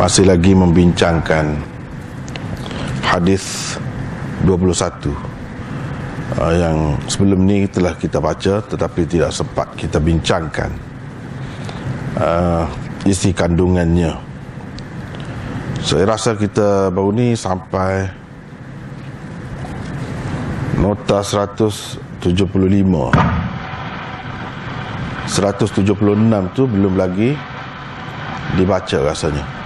masih lagi membincangkan hadis 21 uh, yang sebelum ni telah kita baca tetapi tidak sempat kita bincangkan. Uh, isi kandungannya. Saya rasa kita baru ni sampai nota 175 176 tu belum lagi dibaca rasanya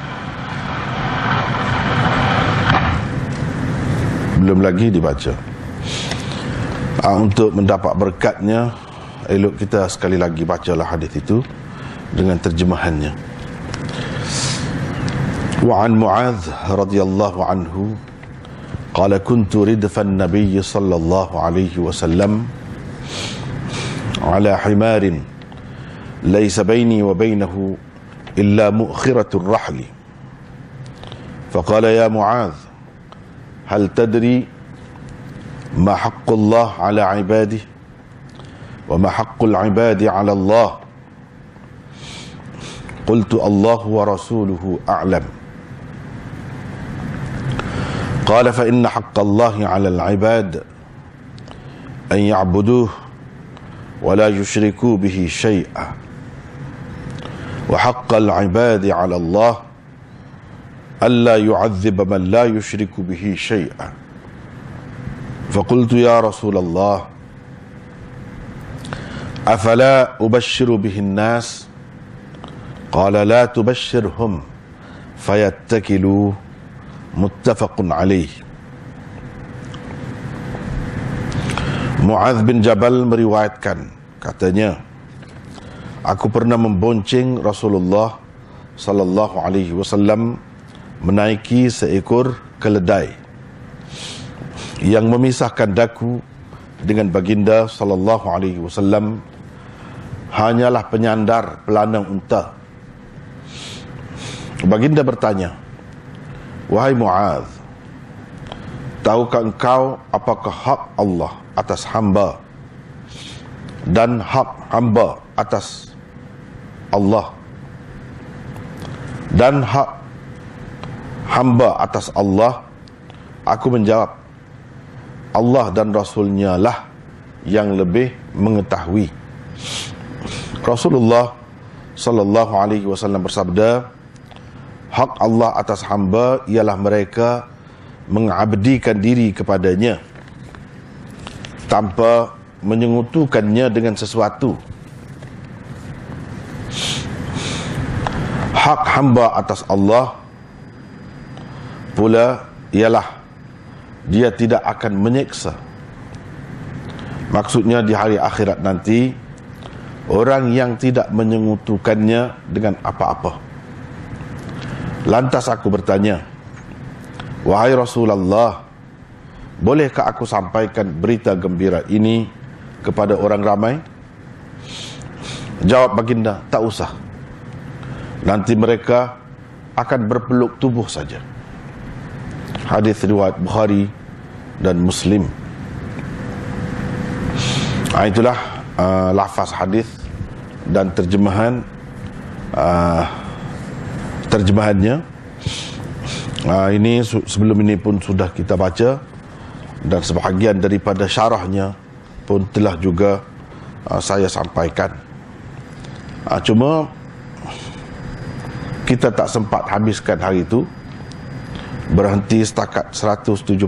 belum lagi dibaca uh, untuk mendapat berkatnya elok kita sekali lagi bacalah hadis itu dengan terjemahannya wa an muadz radhiyallahu anhu qala kuntu ridfa an-nabiy sallallahu alaihi wasallam ala himarin laysa baini wa bainahu illa mu'khiratu ar-rahl فقال يا معاذ هل تدري ما حق الله على عباده وما حق العباد على الله؟ قلت الله ورسوله أعلم. قال فإن حق الله على العباد أن يعبدوه ولا يشركوا به شيئا. وحق العباد على الله ألا يعذب من لا يشرك به شيئا فقلت يا رسول الله أفلا أبشر به الناس قال لا تبشرهم فيتكلوا متفق عليه Muaz bin Jabal meriwayatkan katanya aku pernah membonceng Rasulullah sallallahu alaihi wasallam menaiki seekor keledai yang memisahkan daku dengan baginda sallallahu alaihi wasallam hanyalah penyandar pelanang unta. Baginda bertanya, "Wahai Muaz, tahukah engkau apakah hak Allah atas hamba dan hak hamba atas Allah dan hak hamba atas Allah aku menjawab Allah dan Rasulnya lah yang lebih mengetahui. Rasulullah sallallahu alaihi wasallam bersabda hak Allah atas hamba ialah mereka mengabdikan diri kepadanya tanpa menyengutukannya dengan sesuatu. Hak hamba atas Allah pula ialah dia tidak akan menyeksa maksudnya di hari akhirat nanti orang yang tidak menyengutukannya dengan apa-apa. Lantas aku bertanya wahai Rasulullah bolehkah aku sampaikan berita gembira ini kepada orang ramai? Jawab baginda tak usah. Nanti mereka akan berpeluk tubuh saja hadis riwayat Bukhari dan Muslim. Ah, itulah uh, lafaz hadis dan terjemahan uh, terjemahannya. Uh, ini sebelum ini pun sudah kita baca dan sebahagian daripada syarahnya pun telah juga uh, saya sampaikan. Uh, cuma kita tak sempat habiskan hari itu berhenti setakat 176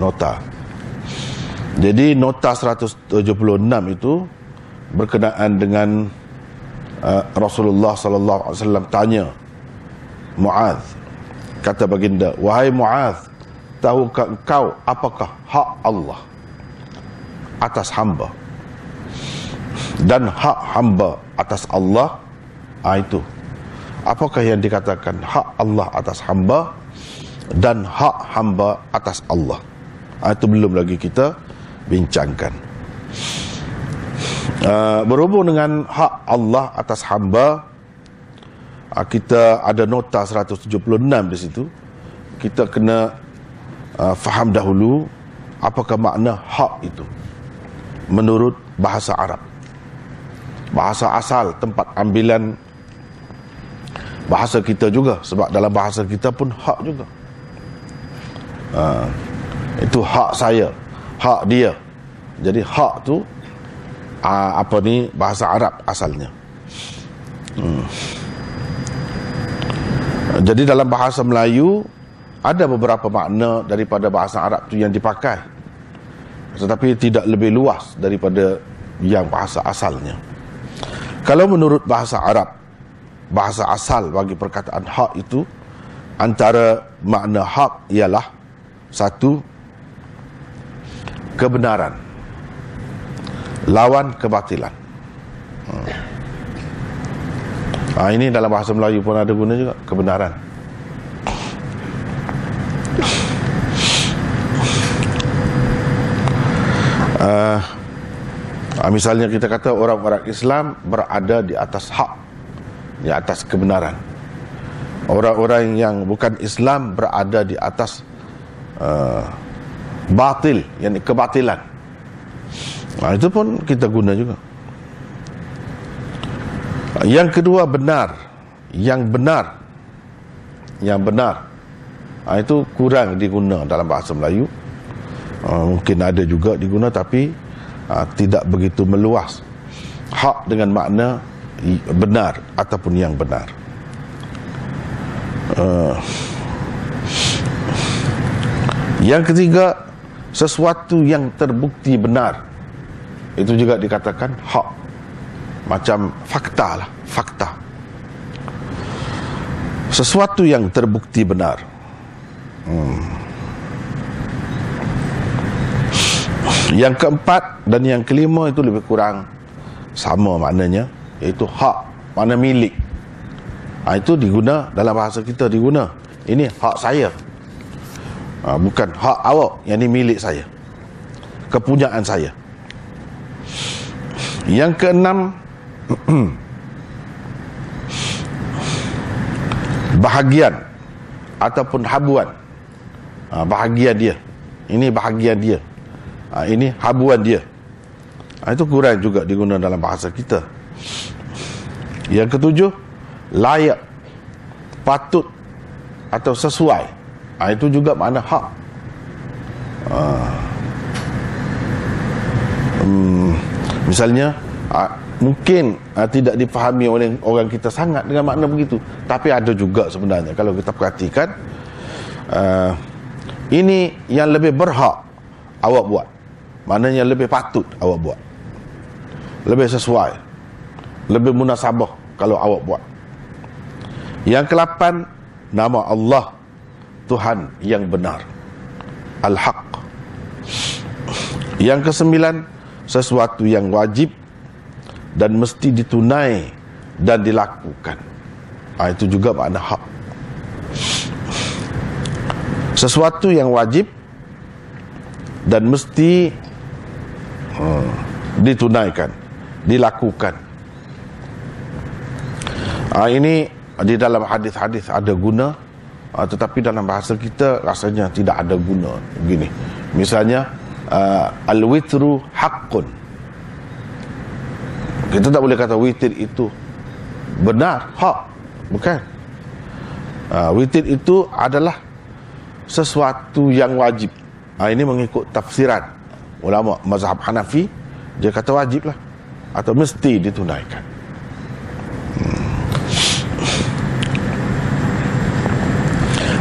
nota. Jadi nota 176 itu berkenaan dengan uh, Rasulullah sallallahu alaihi wasallam tanya Muaz kata baginda wahai Muaz tahukah engkau apakah hak Allah atas hamba? Dan hak hamba atas Allah ah, itu. Apakah yang dikatakan hak Allah atas hamba dan hak hamba atas Allah. Ah, itu belum lagi kita bincangkan. Uh, berhubung dengan hak Allah atas hamba, uh, kita ada nota 176 di situ. Kita kena faham dahulu apakah makna hak itu menurut bahasa Arab. Bahasa asal tempat ambilan bahasa kita juga sebab dalam bahasa kita pun hak juga uh, itu hak saya. Hak dia. Jadi hak tu uh, apa ni bahasa Arab asalnya. Hmm. jadi dalam bahasa Melayu ada beberapa makna daripada bahasa Arab tu yang dipakai. Tetapi tidak lebih luas daripada yang bahasa asalnya. Kalau menurut bahasa Arab bahasa asal bagi perkataan hak itu antara makna hak ialah satu kebenaran. Lawan kebatilan. Hmm. ha, ini dalam bahasa Melayu pun ada guna juga kebenaran. Uh, misalnya kita kata orang-orang Islam berada di atas hak di atas kebenaran. Orang-orang yang bukan Islam berada di atas uh, batil yang kebatilan. Nah, itu pun kita guna juga. Yang kedua benar. Yang benar. Yang benar. Nah, itu kurang diguna dalam bahasa Melayu. Uh, mungkin ada juga diguna tapi uh, tidak begitu meluas. Hak dengan makna benar ataupun yang benar. Uh, yang ketiga sesuatu yang terbukti benar. Itu juga dikatakan hak. Macam fakta lah fakta. Sesuatu yang terbukti benar. Hmm. yang keempat dan yang kelima itu lebih kurang sama maknanya iaitu hak mana milik. Ha, itu diguna dalam bahasa kita diguna. Ini hak saya ha, bukan hak awak yang ini milik saya. Kepunyaan saya. Yang keenam bahagian ataupun habuan. Ha, bahagian dia. Ini bahagian dia. Ha, ini habuan dia. Ha, itu kurang juga digunakan dalam bahasa kita. Yang ketujuh layak patut atau sesuai ha, itu juga makna hak. Ha. hmm, misalnya ha, mungkin ha, tidak dipahami oleh orang kita sangat dengan makna begitu. Tapi ada juga sebenarnya kalau kita perhatikan uh, ini yang lebih berhak awak buat. Maknanya lebih patut awak buat. Lebih sesuai. Lebih munasabah kalau awak buat. Yang kelapan nama Allah Tuhan yang benar. Al-Haq. Yang kesembilan Sesuatu yang wajib Dan mesti ditunai Dan dilakukan. Ha, Itu juga makna hak. Sesuatu yang wajib Dan mesti hmm, Ditunaikan Dilakukan. Ha, Ini di dalam hadis-hadis ada guna uh, tetapi dalam bahasa kita rasanya tidak ada guna. Begini. Misalnya uh, al-witru haqqun. Kita tak boleh kata witir itu benar hak. Bukan. Uh, witir itu adalah sesuatu yang wajib. Uh, ini mengikut tafsiran ulama mazhab Hanafi. Dia kata wajib lah atau mesti ditunaikan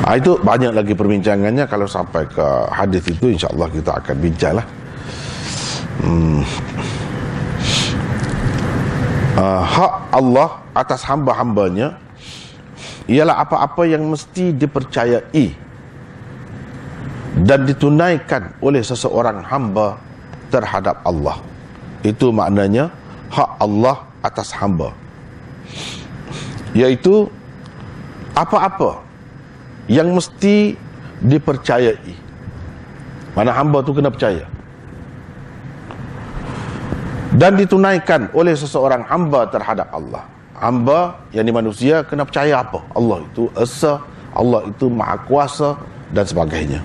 Ha, itu banyak lagi perbincangannya kalau sampai ke hadis itu insya-Allah kita akan bincanglah. Hmm. Uh, hak Allah atas hamba-hambanya ialah apa-apa yang mesti dipercayai dan ditunaikan oleh seseorang hamba terhadap Allah. Itu maknanya hak Allah atas hamba. Yaitu apa-apa yang mesti dipercayai. Mana hamba tu kena percaya. Dan ditunaikan oleh seseorang hamba terhadap Allah. Hamba yang di manusia kena percaya apa? Allah itu esa, Allah itu maha kuasa dan sebagainya.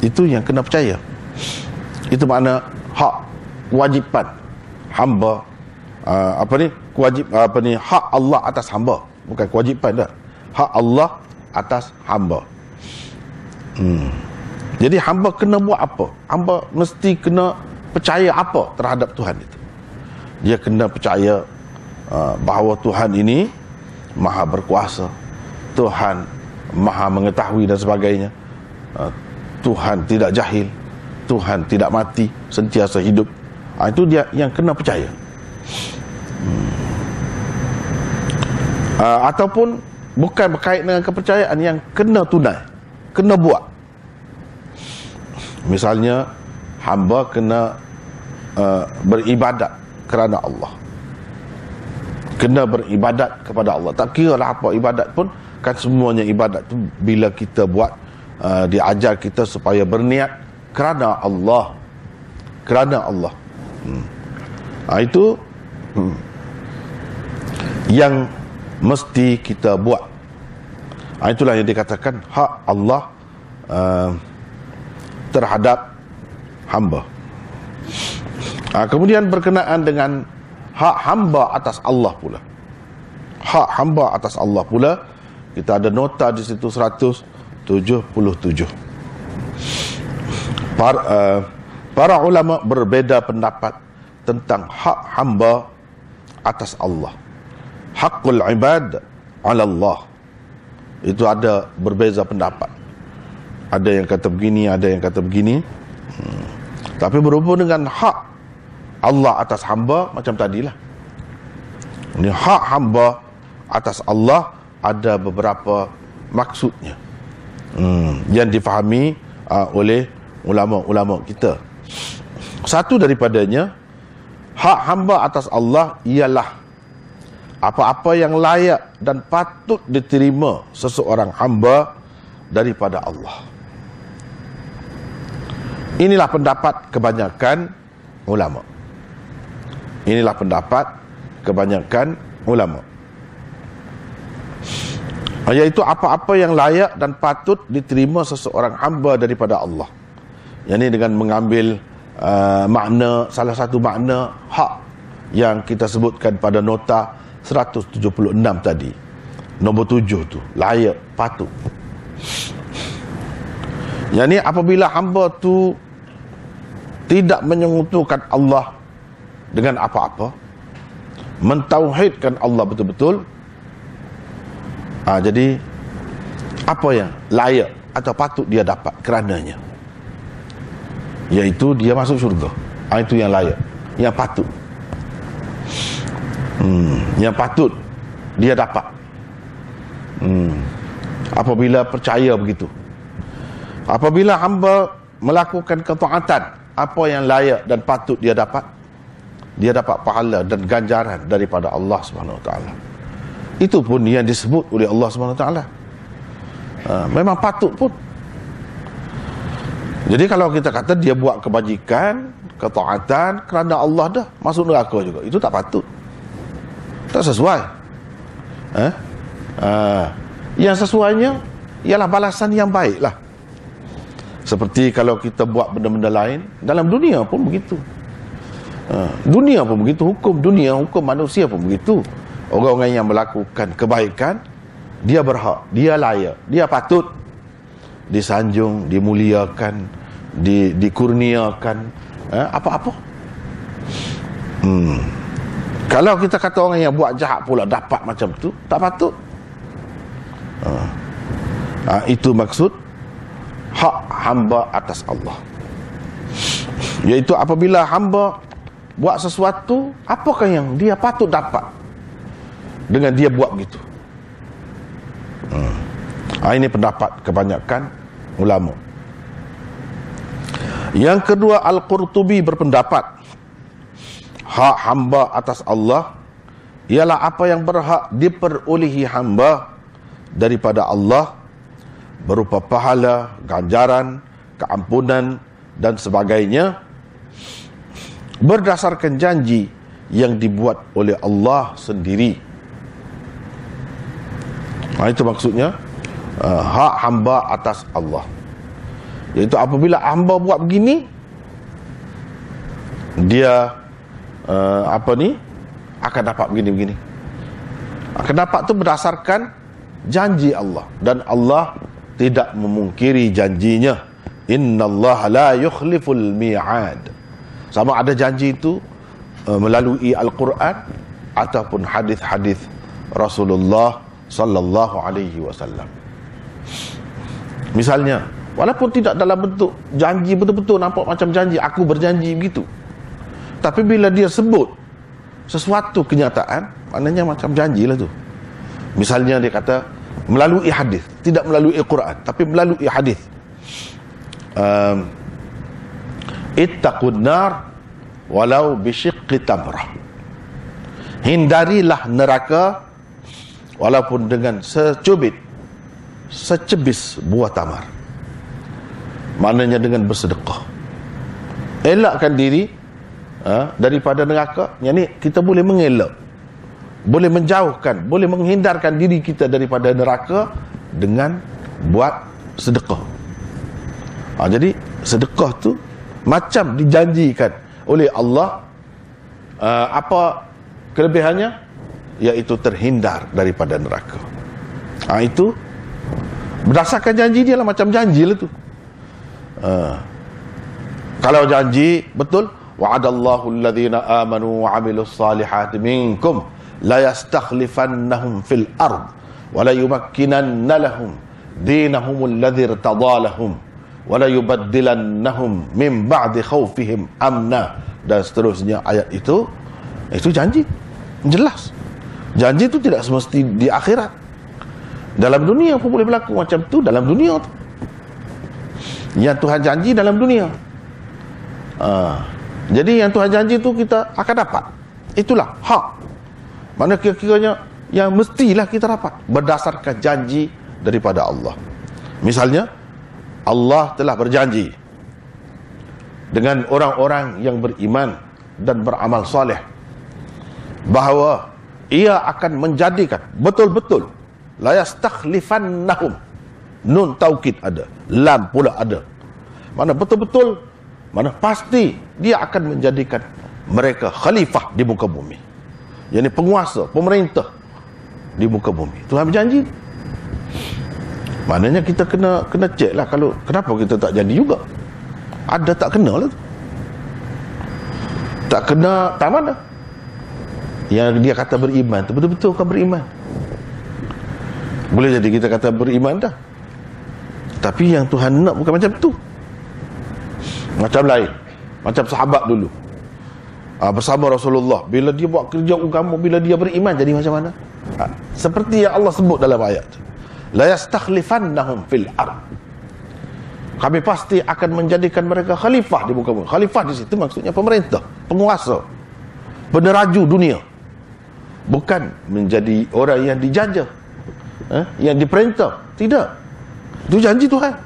Itu yang kena percaya. Itu makna hak kewajipan hamba uh, apa ni kewajib apa ni hak Allah atas hamba bukan kewajipan dah hak Allah atas hamba. Hmm. Jadi hamba kena buat apa? Hamba mesti kena percaya apa terhadap Tuhan itu. Dia kena percaya uh, bahawa Tuhan ini maha berkuasa. Tuhan maha mengetahui dan sebagainya. Uh, Tuhan tidak jahil. Tuhan tidak mati, sentiasa hidup. Uh, itu dia yang kena percaya. Hmm. Uh, ataupun bukan berkait dengan kepercayaan yang kena tunai, kena buat. Misalnya hamba kena uh, beribadat kerana Allah. Kena beribadat kepada Allah. Tak kira lah apa ibadat pun kan semuanya ibadat tu bila kita buat uh, diajar kita supaya berniat kerana Allah. Kerana Allah. Hmm. Ha, itu hmm, yang mesti kita buat. Ha, itulah yang dikatakan hak Allah uh, terhadap hamba. Ha, kemudian berkenaan dengan hak hamba atas Allah pula. Hak hamba atas Allah pula kita ada nota di situ 177. Para, uh, para ulama berbeza pendapat tentang hak hamba atas Allah hakul ibad ala Allah. Itu ada berbeza pendapat. Ada yang kata begini ada yang kata begini. Hmm. tapi berhubung dengan hak Allah atas hamba macam tadilah. Ini hak hamba atas Allah ada beberapa maksudnya. Hmm. yang difahami uh, oleh ulama-ulama kita. Satu daripadanya hak hamba atas Allah ialah apa-apa yang layak dan patut diterima seseorang hamba daripada Allah. Inilah pendapat kebanyakan ulama. Inilah pendapat kebanyakan ulama. Iaitu apa-apa yang layak dan patut diterima seseorang hamba daripada Allah. Yang ini dengan mengambil uh, makna, salah satu makna hak yang kita sebutkan pada nota 176 tadi. Nombor tujuh tu layak patut. Yang ni apabila hamba tu tidak menyengutukan Allah dengan apa-apa mentauhidkan Allah betul-betul ha, jadi apa yang layak atau patut dia dapat kerananya? Iaitu dia masuk syurga. Ha, itu yang layak yang patut hmm, yang patut dia dapat. Hmm, apabila percaya begitu. Apabila hamba melakukan ketaatan apa yang layak dan patut dia dapat? Dia dapat pahala dan ganjaran daripada Allah Subhanahu taala. Itu pun yang disebut oleh Allah Subhanahu taala. Ha, memang patut pun. Jadi kalau kita kata dia buat kebajikan ketaatan kerana Allah dah masuk neraka juga. Itu tak patut tak sesuai. Eh? Uh, yang sesuainya ialah balasan yang baik lah seperti kalau kita buat benda-benda lain dalam dunia pun begitu. Uh, dunia pun begitu hukum dunia hukum manusia pun begitu. Orang-orang yang melakukan kebaikan dia berhak dia layak dia patut disanjung dimuliakan di, dikurniakan eh, apa-apa. Hmm kalau kita kata orang yang buat jahat pula dapat macam tu, tak patut. Ha. Ha, itu maksud hak hamba atas Allah. Iaitu apabila hamba buat sesuatu, apakah yang dia patut dapat dengan dia buat begitu. Hmm. Ha, ini pendapat kebanyakan ulama. Yang kedua Al-Qurtubi berpendapat hak hamba atas Allah ialah apa yang berhak diperolehi hamba daripada Allah berupa pahala, ganjaran, keampunan dan sebagainya berdasarkan janji yang dibuat oleh Allah sendiri. Nah, itu maksudnya uh, hak hamba atas Allah. Iaitu apabila hamba buat begini dia uh, apa ni? Akan dapat begini-begini. Akan dapat tu berdasarkan janji Allah. Dan Allah tidak memungkiri janjinya. Innallaha la yukhliful mi'ad. Sama ada janji itu uh, melalui al-Quran ataupun hadis-hadis Rasulullah sallallahu alaihi wasallam. Misalnya walaupun tidak dalam bentuk janji betul-betul nampak macam janji aku berjanji begitu tapi bila dia sebut sesuatu kenyataan maknanya macam janji lah tu. Misalnya dia kata melalui hadis. Tidak melalui Quran tapi melalui hadis. Um, ittaqun nar walau bisyiqqi tamrah. Hindarilah neraka walaupun dengan secubit secebis buah tamar. Maknanya dengan bersedekah. Elakkan diri ha, daripada neraka. Yang ni kita boleh mengelak. Boleh menjauhkan. Boleh menghindarkan diri kita daripada neraka dengan buat sedekah. Ha, jadi sedekah tu macam dijanjikan oleh Allah uh, apa kelebihannya? Iaitu terhindar daripada neraka. Ha, itu berdasarkan janji dia lah macam janji lah tu. Uh, kalau janji betul alladhina amanu wa amilus salihati minkum la yastakhlifannahum fil ard wa la yumakkinanna lahum dinahum alladhi irtadalahum wa la yubaddilannahum min ba'di khawfihim amna. Dan seterusnya ayat itu itu janji jelas. Janji itu tidak semesti di akhirat. Dalam dunia pun boleh berlaku macam tu dalam dunia tu. Yang Tuhan janji dalam dunia. Uh, jadi yang Tuhan janji tu kita akan dapat. Itulah hak. Mana kira-kiranya yang mestilah kita dapat berdasarkan janji daripada Allah. Misalnya Allah telah berjanji dengan orang-orang yang beriman dan beramal soleh bahawa ia akan menjadikan betul-betul la yastakhlifannahum nun taukid ada lam pula ada mana betul-betul mana pasti dia akan menjadikan mereka khalifah di muka bumi. Yakni penguasa pemerintah di muka bumi. Tuhan berjanji. Maknanya kita kena kena cek lah kalau kenapa kita tak jadi juga. Ada tak kena lah tak kena tak mana. Yang dia kata beriman tu betul-betul kau beriman. Boleh jadi kita kata beriman dah. Tapi yang Tuhan nak bukan macam tu macam lain. Macam sahabat dulu. Ha, bersama Rasulullah. Bila dia buat kerja agama bila dia beriman jadi macam mana? Ha, seperti yang Allah sebut dalam ayat. La yastakhlifannahum fil ard. Kami pasti akan menjadikan mereka khalifah di muka bumi. Khalifah di situ maksudnya pemerintah penguasa peneraju dunia. Bukan menjadi orang yang dijajah eh, yang diperintah. Tidak. Itu janji Tuhan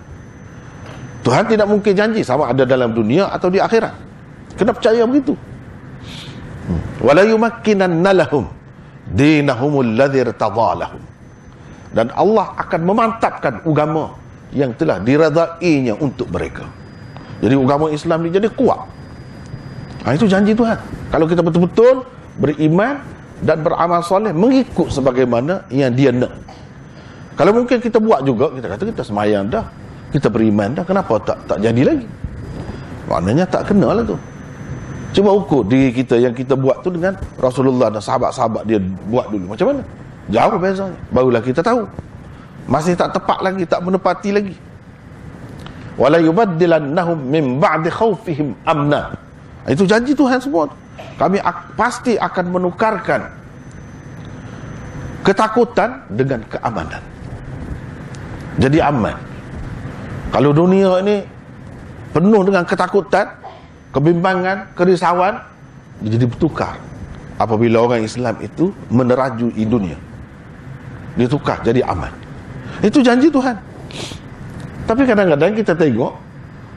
Tuhan tidak mungkin janji sama ada dalam dunia atau di akhirat. Kena percaya begitu. Hmm. Wala yumakkinanna lahum dinahumul ladzi irtadalahum. Dan Allah akan memantapkan agama yang telah diredainya untuk mereka. Jadi agama Islam ini jadi kuat. Ha, itu janji Tuhan. Kalau kita betul-betul beriman dan beramal soleh mengikut sebagaimana yang dia nak. Kalau mungkin kita buat juga, kita kata kita semayang dah kita beriman dah kenapa tak tak jadi lagi? Maknanya tak kenal lah tu. Cuba ukur diri kita yang kita buat tu dengan Rasulullah dan sahabat-sahabat dia buat dulu. Macam mana? Jauh bezanya barulah kita tahu. Masih tak tepat lagi tak menepati lagi. Wala yubaddilannahum min ba'di khawfihim amna. Itu janji Tuhan semua kami pasti akan menukarkan ketakutan dengan keamanan. Jadi aman kalau dunia ini penuh dengan ketakutan, kebimbangan, kerisauan, dia jadi bertukar. Apabila orang Islam itu menerajui dunia. Dia tukar jadi aman. Itu janji Tuhan. Tapi kadang-kadang kita tengok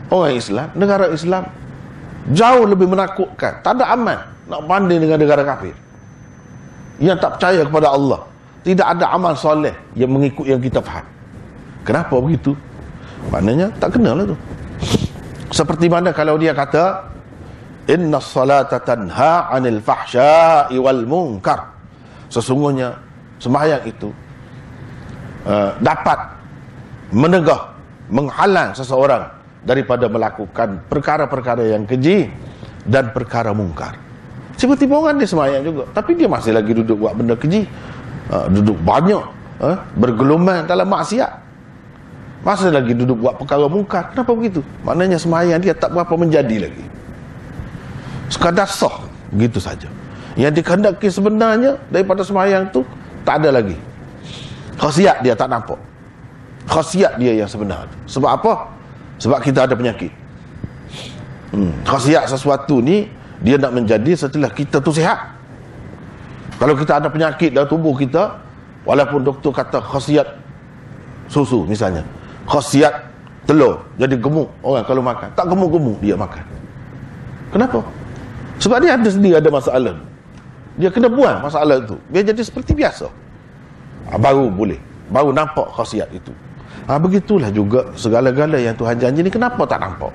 orang Islam, negara Islam jauh lebih menakutkan. Tak ada aman nak banding dengan negara kafir. Yang tak percaya kepada Allah. Tidak ada amal soleh yang mengikut yang kita faham. Kenapa begitu? Maknanya tak kenal lah tu. Seperti mana kalau dia kata Inna salata tanha anil fahsya'i wal munkar. Sesungguhnya sembahyang itu uh, dapat menegah menghalang seseorang daripada melakukan perkara-perkara yang keji dan perkara mungkar. Seperti orang dia semayang juga. Tapi dia masih lagi duduk buat benda keji. Uh, duduk banyak. Uh, bergelombang dalam maksiat. Masih lagi duduk buat perkara mungkar. Kenapa begitu? Maknanya semayang dia tak berapa menjadi lagi. Sekadar sah. Begitu saja. Yang dikehendaki sebenarnya daripada semayang tu tak ada lagi. Khasiat dia tak nampak. Khasiat dia yang sebenar. Sebab apa? Sebab kita ada penyakit. Hmm. Khasiat sesuatu ni dia nak menjadi setelah kita tu sihat. Kalau kita ada penyakit dalam tubuh kita, walaupun doktor kata khasiat susu misalnya, khasiat telur jadi gemuk orang kalau makan, tak gemuk-gemuk dia makan. Kenapa? Sebab dia ada sendiri ada masalah. Dia kena buang masalah itu. Dia jadi seperti biasa. Ha, baru boleh. Baru nampak khasiat itu. Ha, begitulah juga segala-gala yang Tuhan janji ni kenapa tak nampak?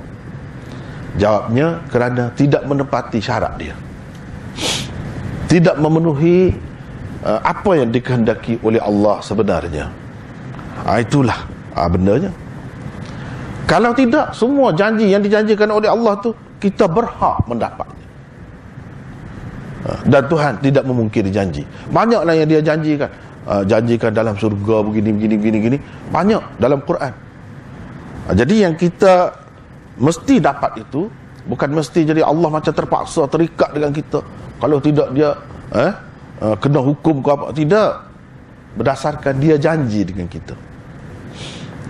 Jawabnya kerana tidak menepati syarat dia. Tidak memenuhi uh, apa yang dikehendaki oleh Allah sebenarnya. Ha, itulah ha, benarnya. Kalau tidak, semua janji yang dijanjikan oleh Allah tu kita berhak mendapatnya. Ha, dan Tuhan tidak memungkiri janji. Banyaklah yang dia janjikan. Uh, janjikan dalam surga begini begini begini begini banyak dalam Quran. Uh, jadi yang kita mesti dapat itu bukan mesti jadi Allah macam terpaksa terikat dengan kita kalau tidak dia eh uh, kena hukum ke apa tidak berdasarkan dia janji dengan kita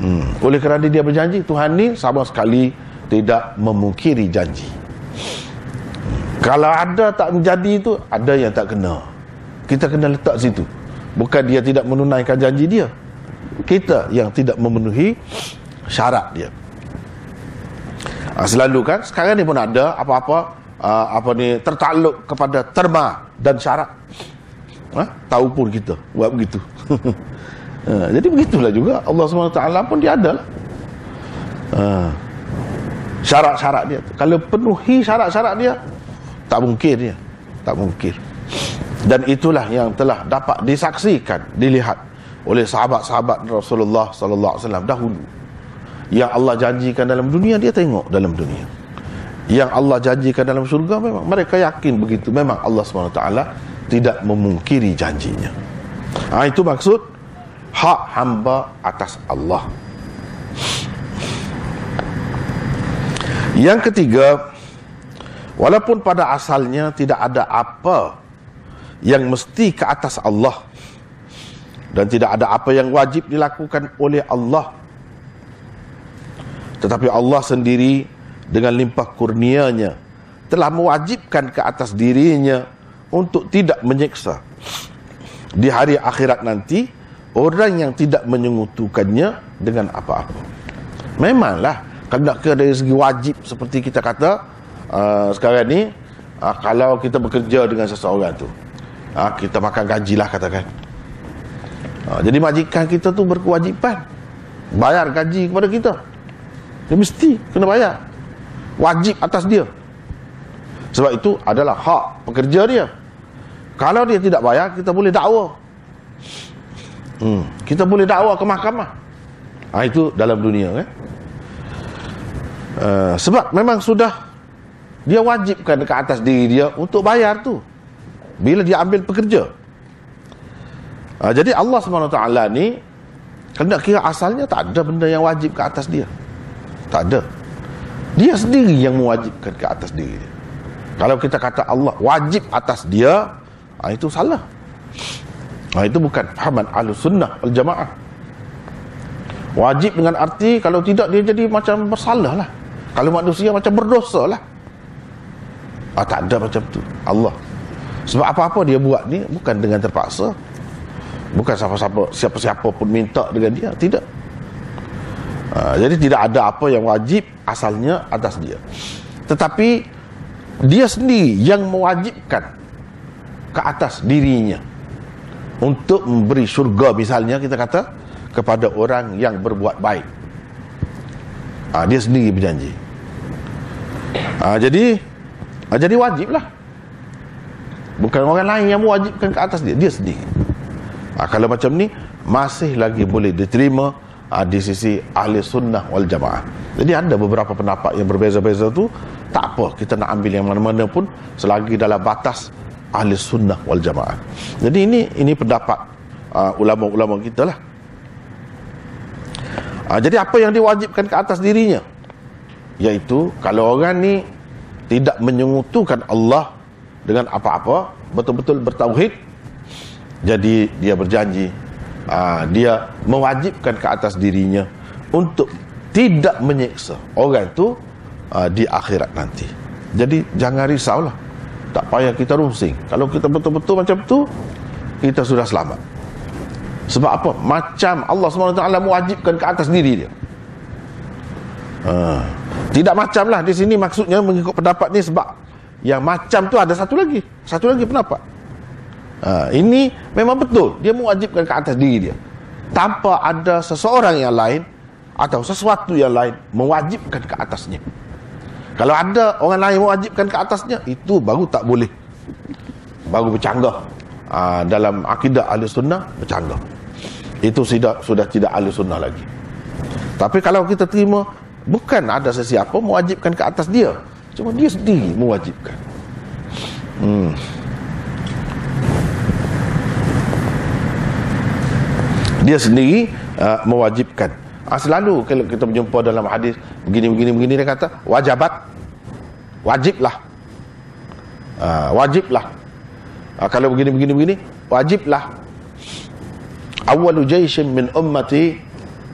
hmm. oleh kerana dia berjanji Tuhan ni sama sekali tidak memungkiri janji kalau ada tak menjadi itu ada yang tak kena kita kena letak situ bukan dia tidak menunaikan janji dia kita yang tidak memenuhi syarat dia Ha, selalu kan sekarang ni pun ada apa-apa uh, apa ni tertakluk kepada terma dan syarat. Ha? tahu pun kita buat begitu. ha, jadi begitulah juga Allah SWT pun dia ada. Ha, syarat-syarat dia. Kalau penuhi syarat-syarat dia tak mungkin dia. Tak mungkin. Dan itulah yang telah dapat disaksikan, dilihat oleh sahabat-sahabat Rasulullah sallallahu alaihi wasallam dahulu yang Allah janjikan dalam dunia dia tengok dalam dunia yang Allah janjikan dalam surga memang mereka yakin begitu memang Allah SWT tidak memungkiri janjinya ha, itu maksud hak hamba atas Allah yang ketiga walaupun pada asalnya tidak ada apa yang mesti ke atas Allah dan tidak ada apa yang wajib dilakukan oleh Allah tetapi Allah sendiri dengan limpah kurnianya telah mewajibkan ke atas dirinya untuk tidak menyeksa. Di hari akhirat nanti, orang yang tidak menyungutukannya dengan apa-apa. Memanglah, kalau ke dari segi wajib seperti kita kata, uh, sekarang ni, uh, kalau kita bekerja dengan seseorang tu, uh, kita makan gaji lah katakan. Uh, jadi majikan kita tu berkewajipan bayar gaji kepada kita. Dia mesti kena bayar. Wajib atas dia. Sebab itu adalah hak pekerja dia. Kalau dia tidak bayar, kita boleh dakwa. Hmm. Kita boleh dakwa ke mahkamah. Ha, itu dalam dunia. Eh? Uh, sebab memang sudah dia wajibkan ke atas diri dia untuk bayar tu. Bila dia ambil pekerja. Uh, jadi Allah SWT ni, kena kira asalnya tak ada benda yang wajib ke atas dia. Tak ada. Dia sendiri yang mewajibkan ke atas diri dia. Kalau kita kata Allah wajib atas dia, ah, itu salah. Ah, itu bukan fahaman ahlu sunnah wal jamaah. Wajib dengan arti kalau tidak dia jadi macam bersalah lah. Kalau manusia macam berdosa lah. Ah, tak ada macam tu. Allah. Sebab apa-apa dia buat ni bukan dengan terpaksa. Bukan siapa-siapa siapa-siapa pun minta dengan dia. Tidak. Ha, jadi tidak ada apa yang wajib asalnya atas dia. Tetapi dia sendiri yang mewajibkan ke atas dirinya untuk memberi syurga misalnya kita kata kepada orang yang berbuat baik. Ha, dia sendiri berjanji. Ha, jadi ha, jadi wajiblah. Bukan orang lain yang mewajibkan ke atas dia, dia sendiri. Ha, kalau macam ni masih lagi boleh diterima uh, di sisi ahli sunnah wal jamaah. Jadi ada beberapa pendapat yang berbeza-beza tu tak apa kita nak ambil yang mana-mana pun selagi dalam batas ahli sunnah wal jamaah. Jadi ini ini pendapat uh, ulama-ulama kita lah. Uh, jadi apa yang diwajibkan ke atas dirinya? Yaitu kalau orang ni tidak menyungutukan Allah dengan apa-apa, betul-betul bertauhid, jadi dia berjanji uh, dia mewajibkan ke atas dirinya untuk tidak menyiksa orang itu uh, di akhirat nanti. Jadi jangan risaulah. Tak payah kita rusing. Kalau kita betul-betul macam tu, kita sudah selamat. Sebab apa? Macam Allah SWT mewajibkan ke atas diri dia. Uh, tidak macamlah di sini maksudnya mengikut pendapat ni sebab yang macam tu ada satu lagi. Satu lagi pendapat. Ha, ini memang betul. Dia mewajibkan ke atas diri dia. Tanpa ada seseorang yang lain atau sesuatu yang lain mewajibkan ke atasnya. Kalau ada orang lain mewajibkan ke atasnya, itu baru tak boleh. Baru bercanggah. Ha, dalam akidah ahli sunnah, bercanggah. Itu sudah, sudah tidak ahli sunnah lagi. Tapi kalau kita terima, bukan ada sesiapa mewajibkan ke atas dia. Cuma dia sendiri mewajibkan. Hmm. dia sendiri uh, mewajibkan. Uh, selalu kalau kita berjumpa dalam hadis begini begini begini dia kata wajibat wajiblah. Uh, wajiblah. Uh, kalau begini begini begini wajiblah. Awalu jaishin min ummati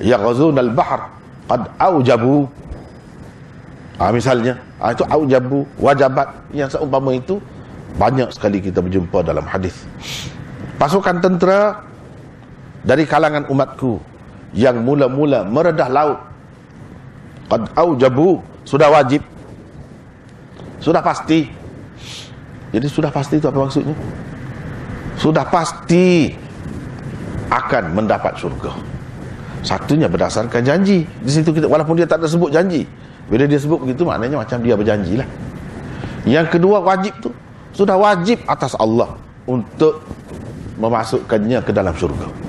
yaghzuna al-bahr qad aujabu. Ah misalnya, ah, itu aujabu, wajibat yang seumpama itu banyak sekali kita berjumpa dalam hadis. Pasukan tentera dari kalangan umatku yang mula-mula meredah laut. Qad aujabu sudah wajib. Sudah pasti. Jadi sudah pasti itu apa maksudnya? Sudah pasti akan mendapat syurga. Satunya berdasarkan janji. Di situ kita walaupun dia tak ada sebut janji. Bila dia sebut begitu maknanya macam dia berjanji lah. Yang kedua wajib tu. Sudah wajib atas Allah untuk memasukkannya ke dalam syurga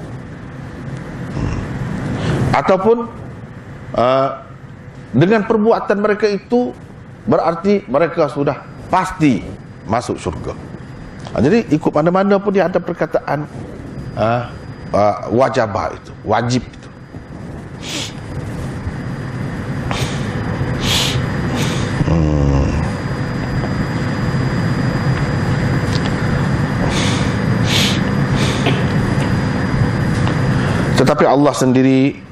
ataupun uh, dengan perbuatan mereka itu berarti mereka sudah pasti masuk syurga. Uh, jadi ikut mana-mana pun dia ada perkataan uh, uh, wajabah itu, wajib itu. Hmm. Tetapi Allah sendiri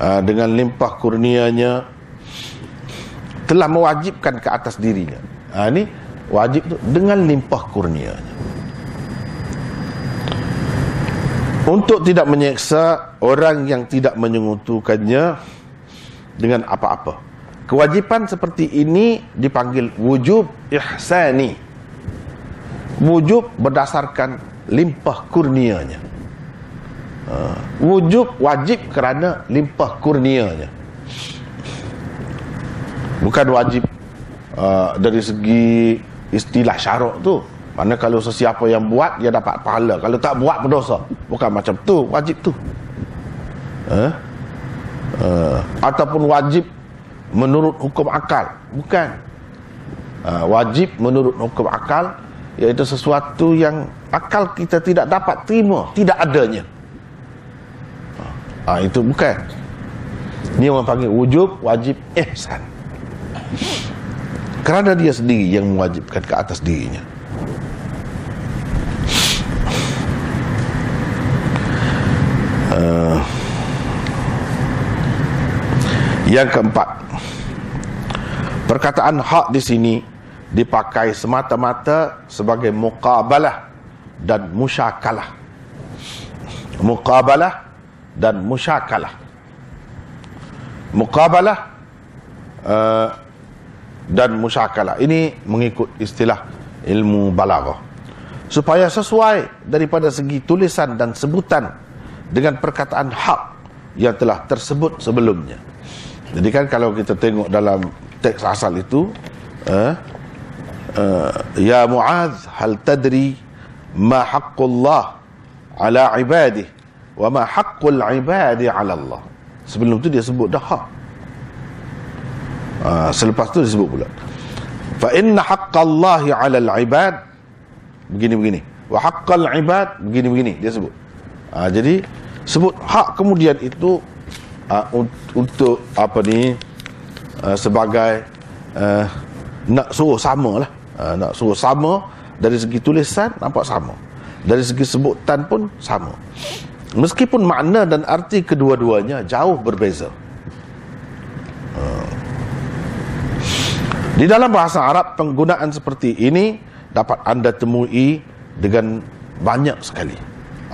Ah, dengan limpah kurnianya telah mewajibkan ke atas dirinya. Ha, ini wajib tu dengan limpah kurnianya. Untuk tidak menyeksa orang yang tidak menyungutukannya dengan apa-apa. Kewajipan seperti ini dipanggil wujub ihsani. Wujub berdasarkan limpah kurnianya. Uh, wujub wajib kerana limpah kurnianya. Bukan wajib uh, dari segi istilah syarak tu. Mana kalau sesiapa yang buat dia dapat pahala. Kalau tak buat berdosa. Bukan macam tu. Wajib tu. Uh, uh, ataupun wajib menurut hukum akal. Bukan. Uh, wajib menurut hukum akal iaitu sesuatu yang akal kita tidak dapat terima. Tidak adanya ha, itu bukan. Ni orang panggil wujub wajib ihsan. Kerana dia sendiri yang mewajibkan ke atas dirinya. Uh, yang keempat. Perkataan hak di sini dipakai semata-mata sebagai muqabalah dan musyakalah. Muqabalah dan musyakalah. Muqabalah uh, dan musyakalah. Ini mengikut istilah ilmu balaghah supaya sesuai daripada segi tulisan dan sebutan dengan perkataan hak yang telah tersebut sebelumnya. Jadi kan kalau kita tengok dalam teks asal itu uh, uh, ya muaz hal tadri ma haqqullah ala ibadihi wa ma haqqul ibadi 'ala Allah. Sebelum tu dia sebut dah hak. Ha, selepas tu dia sebut pula. Fa inna haqqallahi 'ala al-ibad begini-begini. Wa haqqal ibad begini-begini dia sebut. Ha, jadi sebut hak kemudian itu uh, untuk apa ni uh, sebagai uh, nak suruh sama lah uh, nak suruh sama dari segi tulisan nampak sama dari segi sebutan pun sama meskipun makna dan arti kedua-duanya jauh berbeza. Uh. di dalam bahasa Arab penggunaan seperti ini dapat anda temui dengan banyak sekali.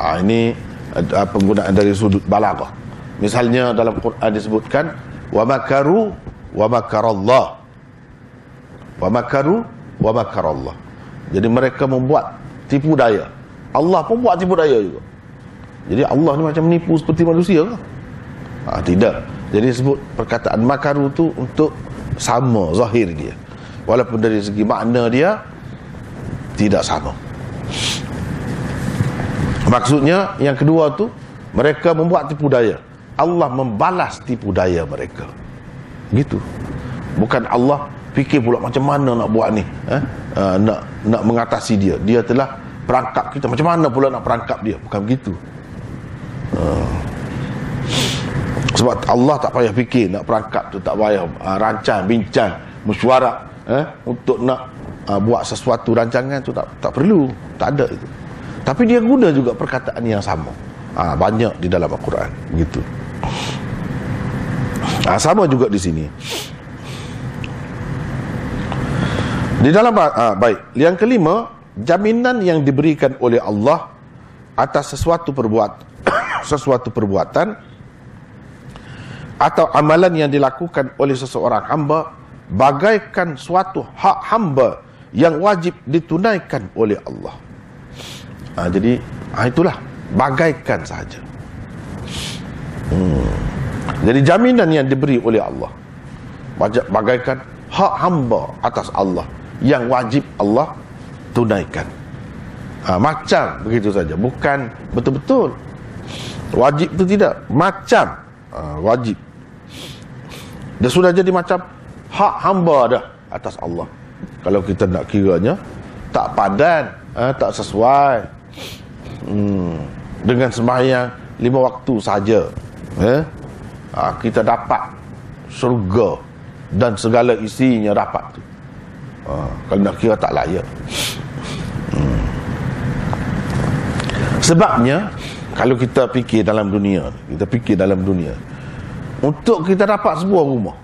Uh, ini uh, penggunaan dari sudut balaghah. Misalnya dalam Quran disebutkan wa makaru wa makarallah. Wa makaru wa makarallah. Jadi mereka membuat tipu daya. Allah pun buat tipu daya juga jadi Allah ni macam menipu seperti manusia ke? Ha, tidak. Jadi sebut perkataan makaru tu untuk sama zahir dia. Walaupun dari segi makna dia tidak sama. Maksudnya yang kedua tu mereka membuat tipu daya. Allah membalas tipu daya mereka. Gitu. Bukan Allah fikir pula macam mana nak buat ni eh? uh, nak nak mengatasi dia. Dia telah perangkap kita. Macam mana pula nak perangkap dia? Bukan begitu uh. sebab Allah tak payah fikir nak perangkap tu tak payah uh, rancang bincang mesyuarat eh? untuk nak uh, buat sesuatu rancangan tu tak tak perlu tak ada itu tapi dia guna juga perkataan yang sama uh, banyak di dalam Al-Quran begitu Ha, sama juga di sini. Di dalam ha, baik, yang kelima, jaminan yang diberikan oleh Allah atas sesuatu perbuat sesuatu perbuatan atau amalan yang dilakukan oleh seseorang hamba bagaikan suatu hak hamba yang wajib ditunaikan oleh Allah. Ha, jadi ha, itulah bagaikan saja. Hmm. Jadi jaminan yang diberi oleh Allah bagaikan hak hamba atas Allah yang wajib Allah tunaikan. Ha, macam begitu saja, bukan betul-betul. Wajib itu tidak, macam ha, wajib. Dia sudah jadi macam hak hamba dah atas Allah. Kalau kita nak kiranya tak padan, ha, tak sesuai hmm, dengan sembahyang lima waktu saja. Eh? ha, kita dapat surga dan segala isinya dapat tu. Ha, kalau nak kira tak layak. Hmm. Sebabnya kalau kita fikir dalam dunia, kita fikir dalam dunia untuk kita dapat sebuah rumah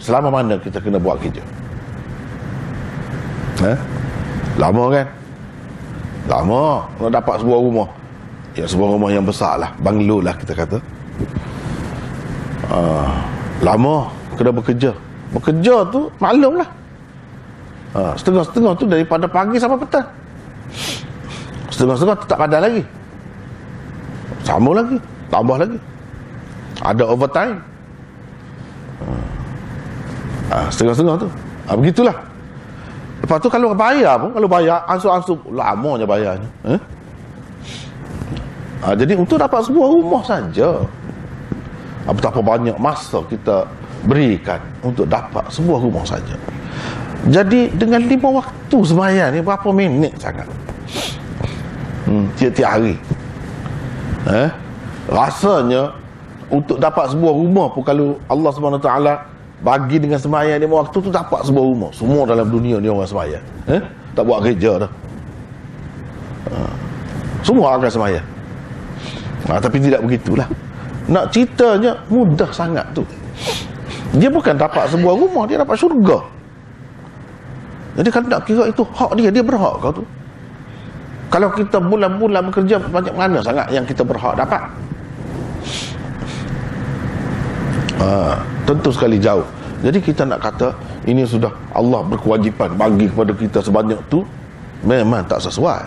selama mana kita kena buat kerja? Eh? Lama kan? Lama nak dapat sebuah rumah. Ya sebuah rumah yang besar lah. Banglo lah kita kata. Uh, lama kena bekerja bekerja tu maklum lah uh, setengah-setengah tu daripada pagi sampai petang setengah-setengah tu tak padan lagi sama lagi tambah lagi ada overtime uh, setengah-setengah tu uh, begitulah lepas tu kalau bayar pun kalau bayar ansur-ansur lamanya bayarnya eh? uh, jadi untuk dapat sebuah rumah saja betapa banyak masa kita berikan untuk dapat sebuah rumah saja. Jadi dengan lima waktu sembahyang ni berapa minit sangat? Hmm, tiap-tiap hari. Eh? Rasanya untuk dapat sebuah rumah pun kalau Allah SWT bagi dengan sembahyang lima waktu tu dapat sebuah rumah. Semua dalam dunia ni orang sembahyang. Eh? Tak buat kerja dah. Ha. Semua akan sembahyang. Ha, tapi tidak begitulah nak ceritanya mudah sangat tu dia bukan dapat sebuah rumah dia dapat syurga jadi kalau nak kira itu hak dia dia berhak kau tu kalau kita bulan-bulan bekerja banyak mana sangat yang kita berhak dapat ha, tentu sekali jauh jadi kita nak kata ini sudah Allah berkewajipan bagi kepada kita sebanyak tu memang tak sesuai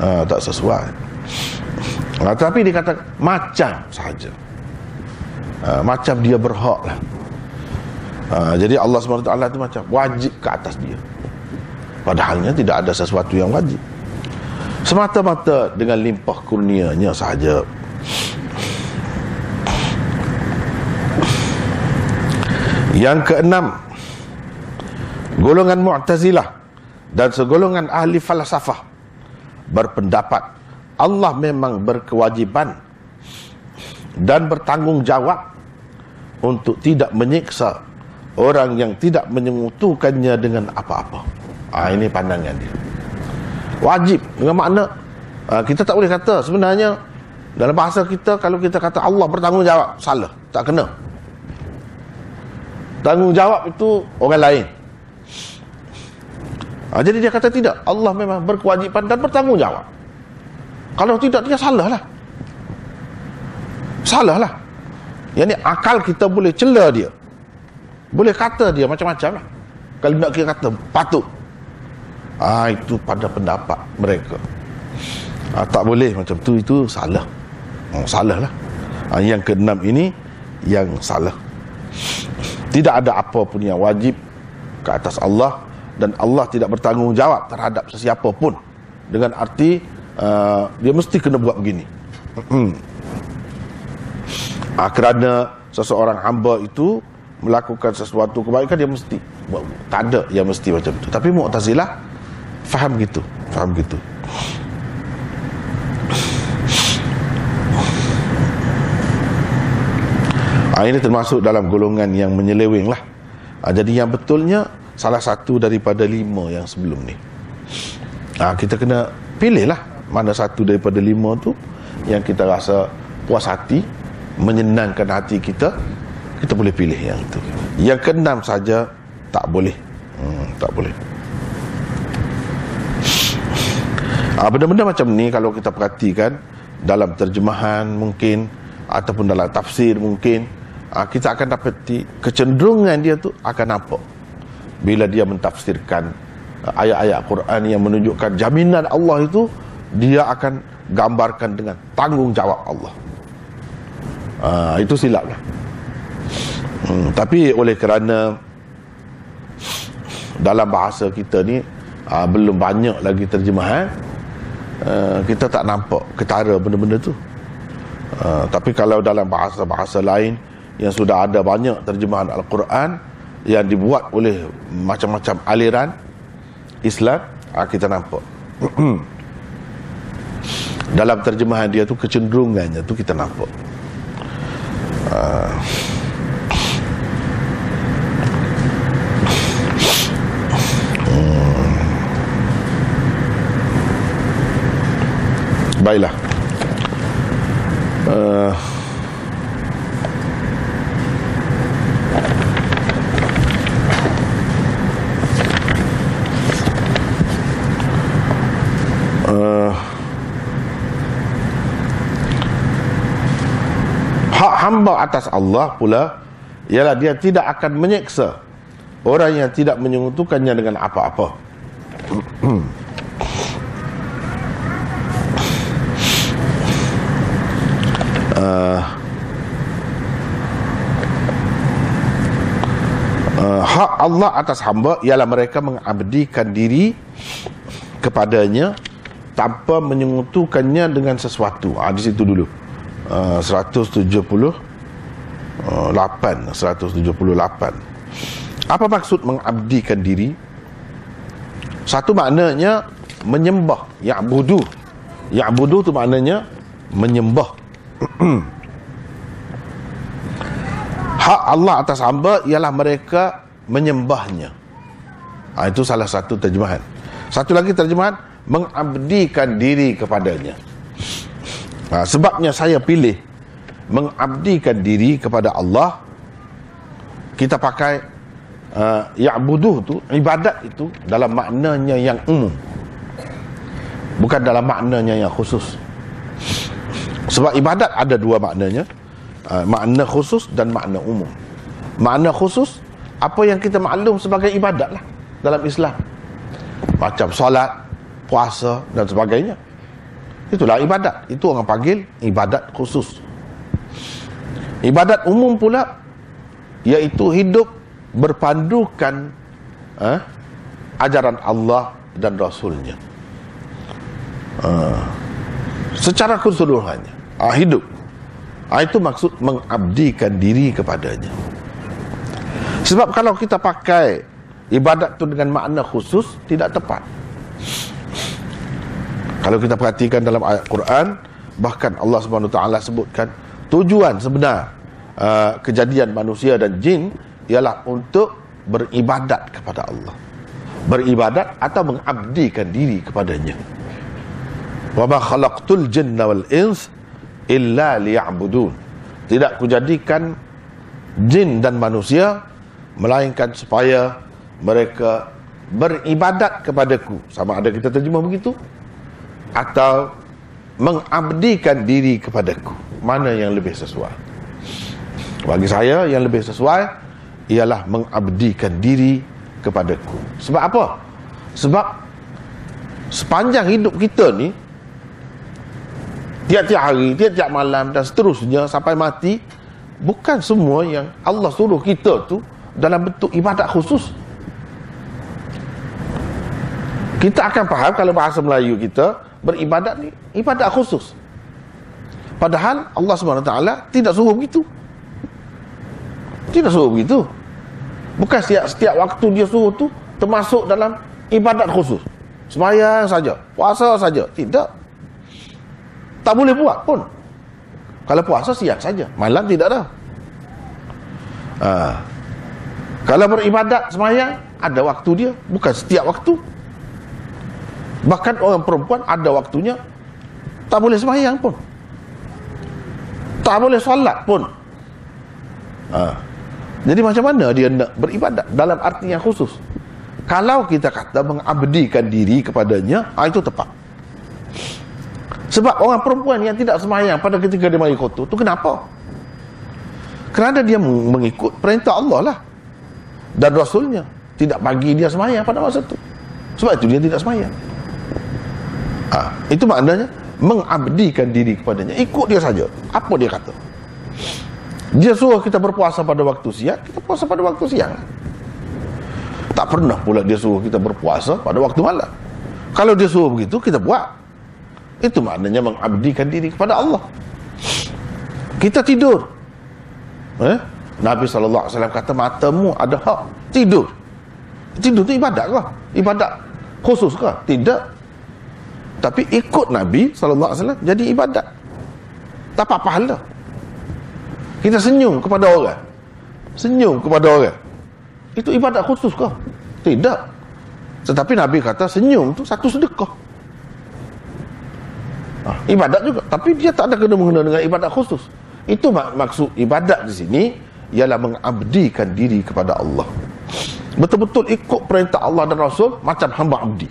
ha, tak sesuai Ha, tapi dia kata macam saja. Ha, macam dia berhak lah. Ha, jadi Allah SWT itu macam wajib ke atas dia. Padahalnya tidak ada sesuatu yang wajib. Semata-mata dengan limpah kurnianya sahaja yang keenam golongan Mu'tazilah dan segolongan ahli falsafah berpendapat Allah memang berkewajiban dan bertanggungjawab untuk tidak menyiksa orang yang tidak menyengutukannya dengan apa-apa. Ah ini pandangan dia. Wajib dengan makna ah, kita tak boleh kata sebenarnya dalam bahasa kita kalau kita kata Allah bertanggungjawab salah, tak kena. Tanggungjawab itu orang lain. Ha, jadi dia kata tidak. Allah memang berkewajipan dan bertanggungjawab. Kalau tidak, dia salah lah. Salah lah. Yang ni akal kita boleh cela dia. Boleh kata dia macam-macam lah. Kalau nak kita kata patut. Ah ha, itu pada pendapat mereka. Ha, tak boleh macam tu itu salah. Oh, salah lah. Ha, yang keenam ini yang salah. Tidak ada apa pun yang wajib ke atas Allah dan Allah tidak bertanggungjawab terhadap sesiapa pun dengan arti uh, dia mesti kena buat begini uh, kerana seseorang hamba itu melakukan sesuatu kebaikan dia mesti tak ada yang mesti macam tu tapi Mu'tazilah faham gitu faham gitu uh, ini termasuk dalam golongan yang menyeleweng lah uh, jadi yang betulnya salah satu daripada lima yang sebelum ni. Ha, kita kena pilih lah mana satu daripada lima tu yang kita rasa puas hati, menyenangkan hati kita, kita boleh pilih yang itu. Yang keenam saja tak boleh. Hmm, tak boleh. Ha, benda-benda macam ni kalau kita perhatikan dalam terjemahan mungkin ataupun dalam tafsir mungkin ha, kita akan dapat kecenderungan dia tu akan nampak. Bila dia mentafsirkan uh, ayat-ayat Quran yang menunjukkan jaminan Allah itu dia akan gambarkan dengan tanggungjawab Allah. Uh, itu silap lah hmm, tapi oleh kerana dalam bahasa kita ni uh, belum banyak lagi terjemahan uh, kita tak nampak ketara benda-benda tu. Uh, tapi kalau dalam bahasa-bahasa lain yang sudah ada banyak terjemahan Al-Quran yang dibuat oleh macam-macam aliran Islam ah, kita nampak. Dalam terjemahan dia tu kecenderungannya tu kita nampak. Uh, baiklah uh, hamba atas Allah pula ialah dia tidak akan menyeksa orang yang tidak menyentuhkannya dengan apa-apa. uh, uh, hak Allah atas hamba ialah mereka mengabdikan diri kepadanya tanpa menyentuhkannya dengan sesuatu. Ah di situ dulu. 178 178 apa maksud mengabdikan diri satu maknanya menyembah ya'budu ya'budu tu maknanya menyembah hak Allah atas hamba ialah mereka menyembahnya ha, itu salah satu terjemahan satu lagi terjemahan mengabdikan diri kepadanya Ha, sebabnya saya pilih mengabdikan diri kepada Allah. Kita pakai uh, ya'buduh tu, ibadat itu dalam maknanya yang umum. Bukan dalam maknanya yang khusus. Sebab ibadat ada dua maknanya. Uh, makna khusus dan makna umum. Makna khusus, apa yang kita maklum sebagai ibadat lah dalam Islam. Macam solat, puasa dan sebagainya. Itulah ibadat. Itu orang panggil ibadat khusus. Ibadat umum pula iaitu hidup berpandukan eh, ajaran Allah dan Rasulnya. uh, secara keseluruhannya uh, hidup uh, itu maksud mengabdikan diri kepadanya sebab kalau kita pakai ibadat itu dengan makna khusus tidak tepat. Kalau kita perhatikan dalam ayat Quran bahkan Allah Subhanahu taala sebutkan tujuan sebenar uh, kejadian manusia dan jin ialah untuk beribadat kepada Allah. Beribadat atau mengabdikan diri kepadanya. Wa ma khalaqtul jinna wal ins illa liya'budun. Tidak kujadikan jin dan manusia melainkan supaya mereka beribadat kepadaku. Sama ada kita terjemah begitu? Atau mengabdikan diri kepadaku. Mana yang lebih sesuai? Bagi saya yang lebih sesuai ialah mengabdikan diri kepadaku. Sebab apa? Sebab sepanjang hidup kita ni tiap-tiap hari tiap-tiap malam dan seterusnya sampai mati bukan semua yang Allah suruh kita tu dalam bentuk ibadat khusus. Kita akan faham kalau bahasa Melayu kita beribadat ni ibadat khusus. Padahal Allah SWT tidak suruh begitu. Tidak suruh begitu. Bukan setiap, setiap waktu dia suruh tu termasuk dalam ibadat khusus. Semayang saja puasa saja. Tidak. Tak boleh buat pun. Kalau puasa siang saja malam tidak ada ha. Kalau beribadat semayang ada waktu dia bukan setiap waktu Bahkan orang perempuan ada waktunya tak boleh sembahyang pun. Tak boleh solat pun. Ha. Jadi macam mana dia nak beribadat dalam arti yang khusus? Kalau kita kata mengabdikan diri kepadanya, ha, itu tepat. Sebab orang perempuan yang tidak sembahyang pada ketika dia mari kotor, tu kenapa? Kerana dia mengikut perintah Allah lah. Dan Rasulnya tidak bagi dia sembahyang pada masa itu. Sebab itu dia tidak sembahyang. Ha, itu maknanya mengabdikan diri kepadanya. Ikut dia saja. Apa dia kata? Dia suruh kita berpuasa pada waktu siang, kita puasa pada waktu siang. Tak pernah pula dia suruh kita berpuasa pada waktu malam. Kalau dia suruh begitu, kita buat. Itu maknanya mengabdikan diri kepada Allah. Kita tidur. Eh? Nabi SAW kata, matamu ada hak. Tidur. Tidur itu ibadat kah? Ibadat khusus kah? Tidak tapi ikut Nabi wasallam jadi ibadat. Tak apa pahala. Kita senyum kepada orang. Senyum kepada orang. Itu ibadat khusus kah? Tidak. Tetapi Nabi kata senyum tu satu sedekah. Ha, ibadat juga. Tapi dia tak ada kena mengena dengan ibadat khusus. Itu mak maksud ibadat di sini ialah mengabdikan diri kepada Allah. Betul-betul ikut perintah Allah dan Rasul macam hamba abdi.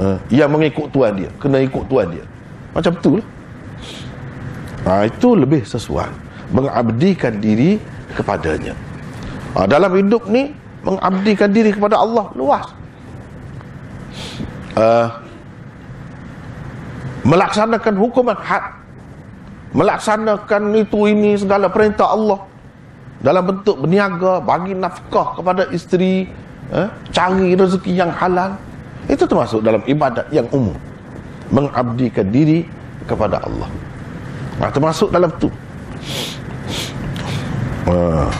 Uh, yang mengikut tuan dia kena ikut tuan dia. Macam tu lah. Ha, itu lebih sesuai. Mengabdikan diri kepadanya. Ha, dalam hidup ni mengabdikan diri kepada Allah luas. Uh, melaksanakan hukuman had melaksanakan itu ini segala perintah Allah dalam bentuk berniaga bagi nafkah kepada isteri eh, cari rezeki yang halal itu termasuk dalam ibadat yang umum. Mengabdikan diri kepada Allah. Nah, termasuk dalam tu. Uh.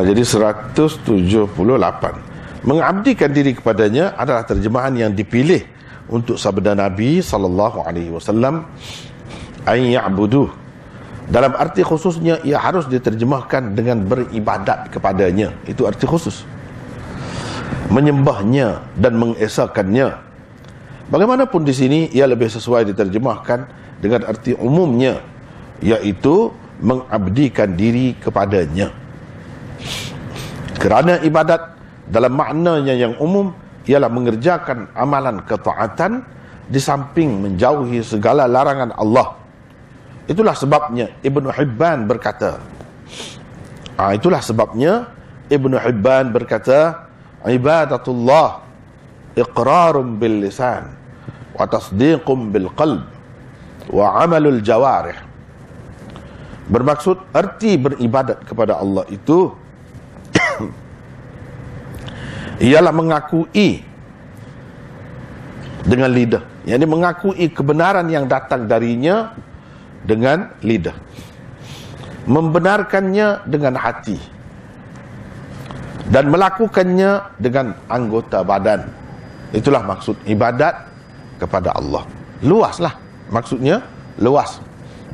Jadi 178 mengabdikan diri kepadanya adalah terjemahan yang dipilih untuk sabda Nabi sallallahu alaihi wasallam ay ya'budu. Dalam arti khususnya ia harus diterjemahkan dengan beribadat kepadanya. Itu arti khusus. Menyembahnya dan mengesakannya. Bagaimanapun di sini ia lebih sesuai diterjemahkan dengan arti umumnya iaitu mengabdikan diri kepadanya kerana ibadat dalam maknanya yang umum ialah mengerjakan amalan ketaatan di samping menjauhi segala larangan Allah. Itulah sebabnya Ibnu Hibban berkata. Ah itulah sebabnya Ibnu Hibban berkata ibadatullah iqrarum bil lisan wa tasdiqum bil qalb wa amalul jawarih bermaksud erti beribadat kepada Allah itu ialah mengakui dengan lidah. Yang mengakui kebenaran yang datang darinya dengan lidah. Membenarkannya dengan hati. Dan melakukannya dengan anggota badan. Itulah maksud ibadat kepada Allah. Luaslah. Maksudnya luas.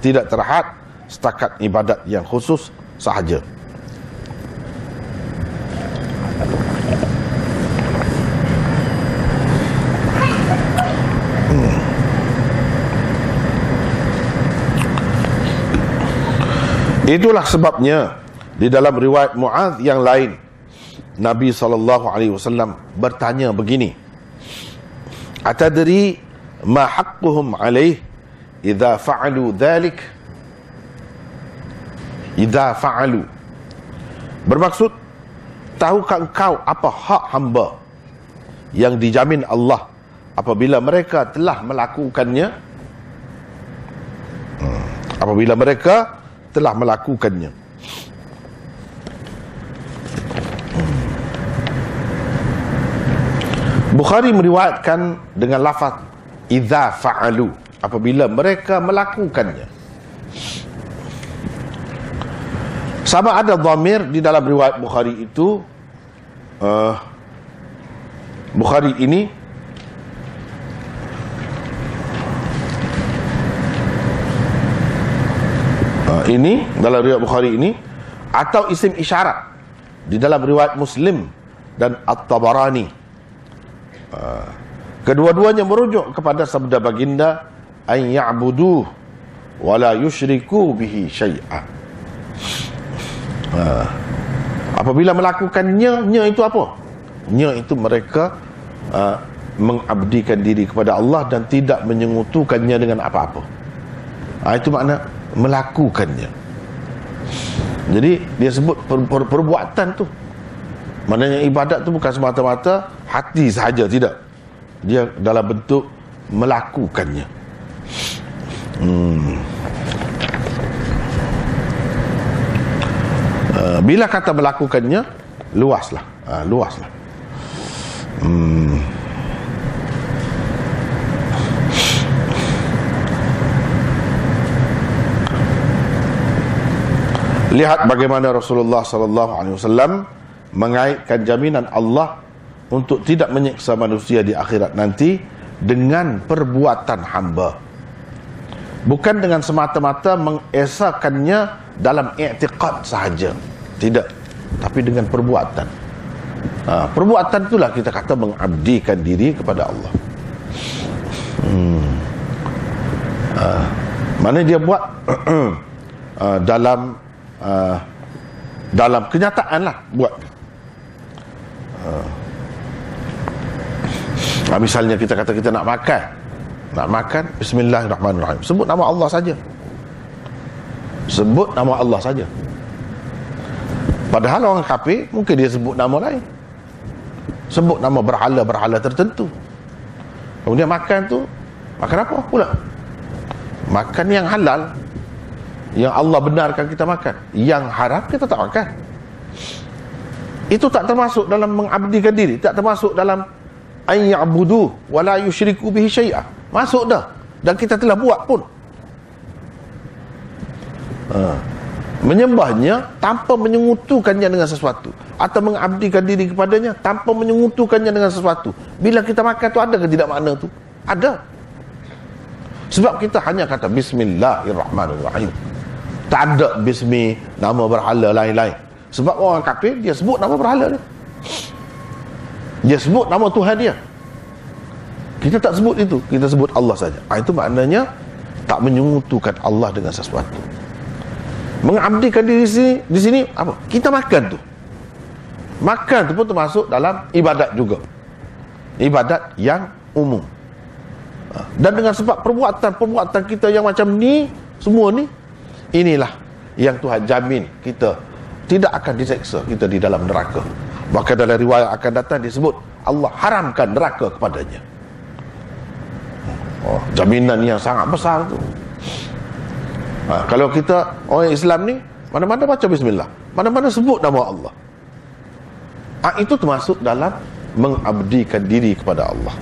Tidak terhad setakat ibadat yang khusus sahaja Itulah sebabnya di dalam riwayat Muaz yang lain Nabi sallallahu alaihi wasallam bertanya begini Atadri ma haqquhum alaih idza fa'alu dhalik? Idza fa'alu. Bermaksud tahukah engkau apa hak hamba yang dijamin Allah apabila mereka telah melakukannya? Hmm. apabila mereka telah melakukannya. Bukhari meriwayatkan dengan lafaz idza fa'alu apabila mereka melakukannya. Sama ada dhamir di dalam riwayat Bukhari itu uh, Bukhari ini ini dalam riwayat Bukhari ini atau isim isyarat di dalam riwayat Muslim dan At-Tabarani. Uh, kedua-duanya merujuk kepada sabda baginda an ya'budu wa la yusyriku bihi syai'a. Uh, apabila melakukannya, nya itu apa? Nya itu mereka uh, mengabdikan diri kepada Allah dan tidak menyengutukannya dengan apa-apa. Uh, itu makna melakukannya. Jadi dia sebut per, per, perbuatan tu. Maknanya ibadat tu bukan semata-mata hati sahaja tidak. Dia dalam bentuk melakukannya. Hmm. uh, bila kata melakukannya luaslah. Uh, luaslah. Hmm. Lihat bagaimana Rasulullah sallallahu alaihi wasallam mengaitkan jaminan Allah untuk tidak menyiksa manusia di akhirat nanti dengan perbuatan hamba. Bukan dengan semata-mata mengesakannya dalam i'tiqad sahaja. Tidak, tapi dengan perbuatan. Ha, perbuatan itulah kita kata mengabdikan diri kepada Allah. Hmm. Ha, mana dia buat uh, dalam uh, dalam kenyataan lah buat. Uh, misalnya kita kata kita nak makan. Nak makan Bismillahirrahmanirrahim. Sebut nama Allah saja. Sebut nama Allah saja. Padahal orang kafir mungkin dia sebut nama lain. Sebut nama berhala-berhala tertentu. Kemudian makan tu makan apa pula? Makan yang halal yang Allah benarkan kita makan. Yang haram kita tak makan. Itu tak termasuk dalam mengabdikan diri. Tak termasuk dalam an ya'budu wa la yusyriku bihi syai'a. Masuk dah. Dan kita telah buat pun. Ha. menyembahnya tanpa menyengutukannya dengan sesuatu. Atau mengabdikan diri kepadanya tanpa menyengutukannya dengan sesuatu. Bila kita makan tu ada ke tidak makna tu? Ada. Sebab kita hanya kata bismillahirrahmanirrahim tak ada bismi nama berhala lain-lain. Sebab orang kafir dia sebut nama berhala dia. Dia sebut nama Tuhan dia. Kita tak sebut itu. Kita sebut Allah saja. Ha, itu maknanya tak menyungutukan Allah dengan sesuatu. Mengabdikan diri sini, di sini apa? Kita makan tu. Makan tu pun termasuk dalam ibadat juga. Ibadat yang umum. Ha, dan dengan sebab perbuatan-perbuatan kita yang macam ni semua ni inilah yang Tuhan jamin kita tidak akan diseksa kita di dalam neraka. Bahkan dalam riwayat akan datang disebut Allah haramkan neraka kepadanya. Oh, jaminan yang sangat besar tu. Ha, kalau kita orang Islam ni mana-mana baca bismillah. Mana-mana sebut nama Allah. Ha, itu termasuk dalam mengabdikan diri kepada Allah.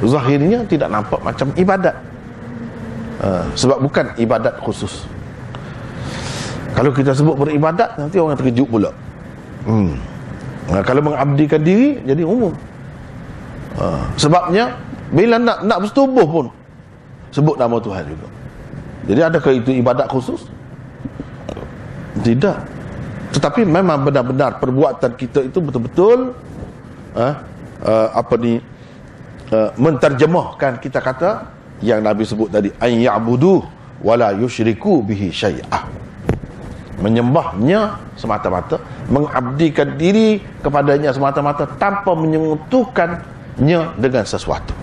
Zahirnya tidak nampak macam ibadat. Ha, sebab bukan ibadat khusus kalau kita sebut beribadat nanti orang terkejut pula. Hmm. ha, kalau mengabdikan diri jadi umum. Ha, sebabnya bila nak nak bersetubuh pun sebut nama Tuhan juga. Jadi adakah itu ibadat khusus? Tidak. Tetapi memang benar-benar perbuatan kita itu betul-betul uh, uh, apa ni uh, menterjemahkan kita kata yang Nabi sebut tadi an ya'budu wala yusyriku bihi syai'ah menyembahnya semata-mata mengabdikan diri kepadanya semata-mata tanpa menyentuhkannya dengan sesuatu.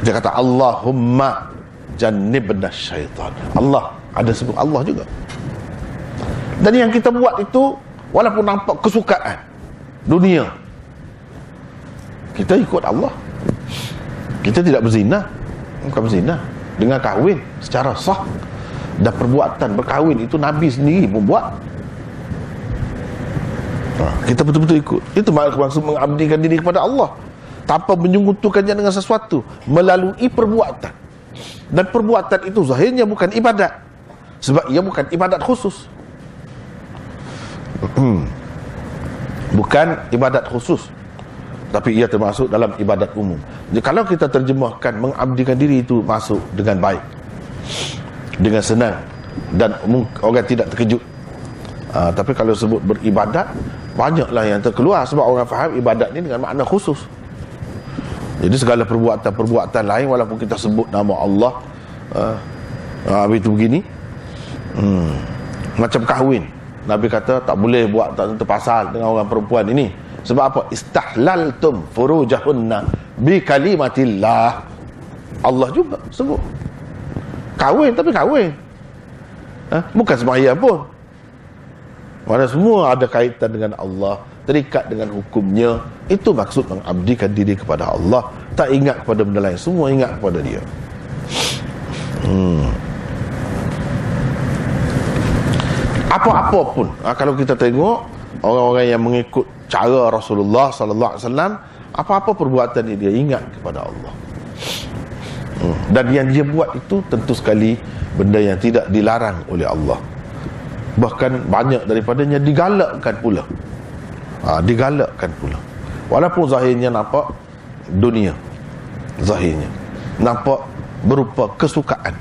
Dia kata Allahumma jannibna syaitan. Allah ada sebut Allah juga. Dan yang kita buat itu walaupun nampak kesukaan dunia kita ikut Allah. Kita tidak berzina. Bukan berzina. Dengan kahwin secara sah dan perbuatan berkahwin itu Nabi sendiri pun buat. Ha, kita betul-betul ikut. Itu maksud mengabdikan diri kepada Allah. Tanpa menyungutukannya dengan sesuatu. Melalui perbuatan. Dan perbuatan itu zahirnya bukan ibadat. Sebab ia bukan ibadat khusus. Bukan ibadat khusus. Tapi ia termasuk dalam ibadat umum. Jadi kalau kita terjemahkan mengabdikan diri itu masuk dengan baik dengan senang dan orang tidak terkejut uh, tapi kalau sebut beribadat banyaklah yang terkeluar sebab orang faham ibadat ni dengan makna khusus jadi segala perbuatan-perbuatan lain walaupun kita sebut nama Allah uh, uh, itu begini hmm, macam kahwin Nabi kata tak boleh buat tak tentu pasal dengan orang perempuan ini. Sebab apa? Istahlaltum furujahunna bi kalimatillah. Allah juga sebut. Kahwin tapi kahwin. Ha? Bukan sembahyang pun. Mana semua ada kaitan dengan Allah, terikat dengan hukumnya. Itu maksud mengabdikan diri kepada Allah. Tak ingat kepada benda lain, semua ingat kepada dia. Hmm. apa-apa pun ha, kalau kita tengok orang-orang yang mengikut cara Rasulullah sallallahu alaihi wasallam apa-apa perbuatan ini dia ingat kepada Allah dan yang dia buat itu tentu sekali benda yang tidak dilarang oleh Allah. Bahkan banyak daripadanya digalakkan pula. Ha, digalakkan pula. Walaupun zahirnya nampak dunia zahirnya nampak berupa kesukaan.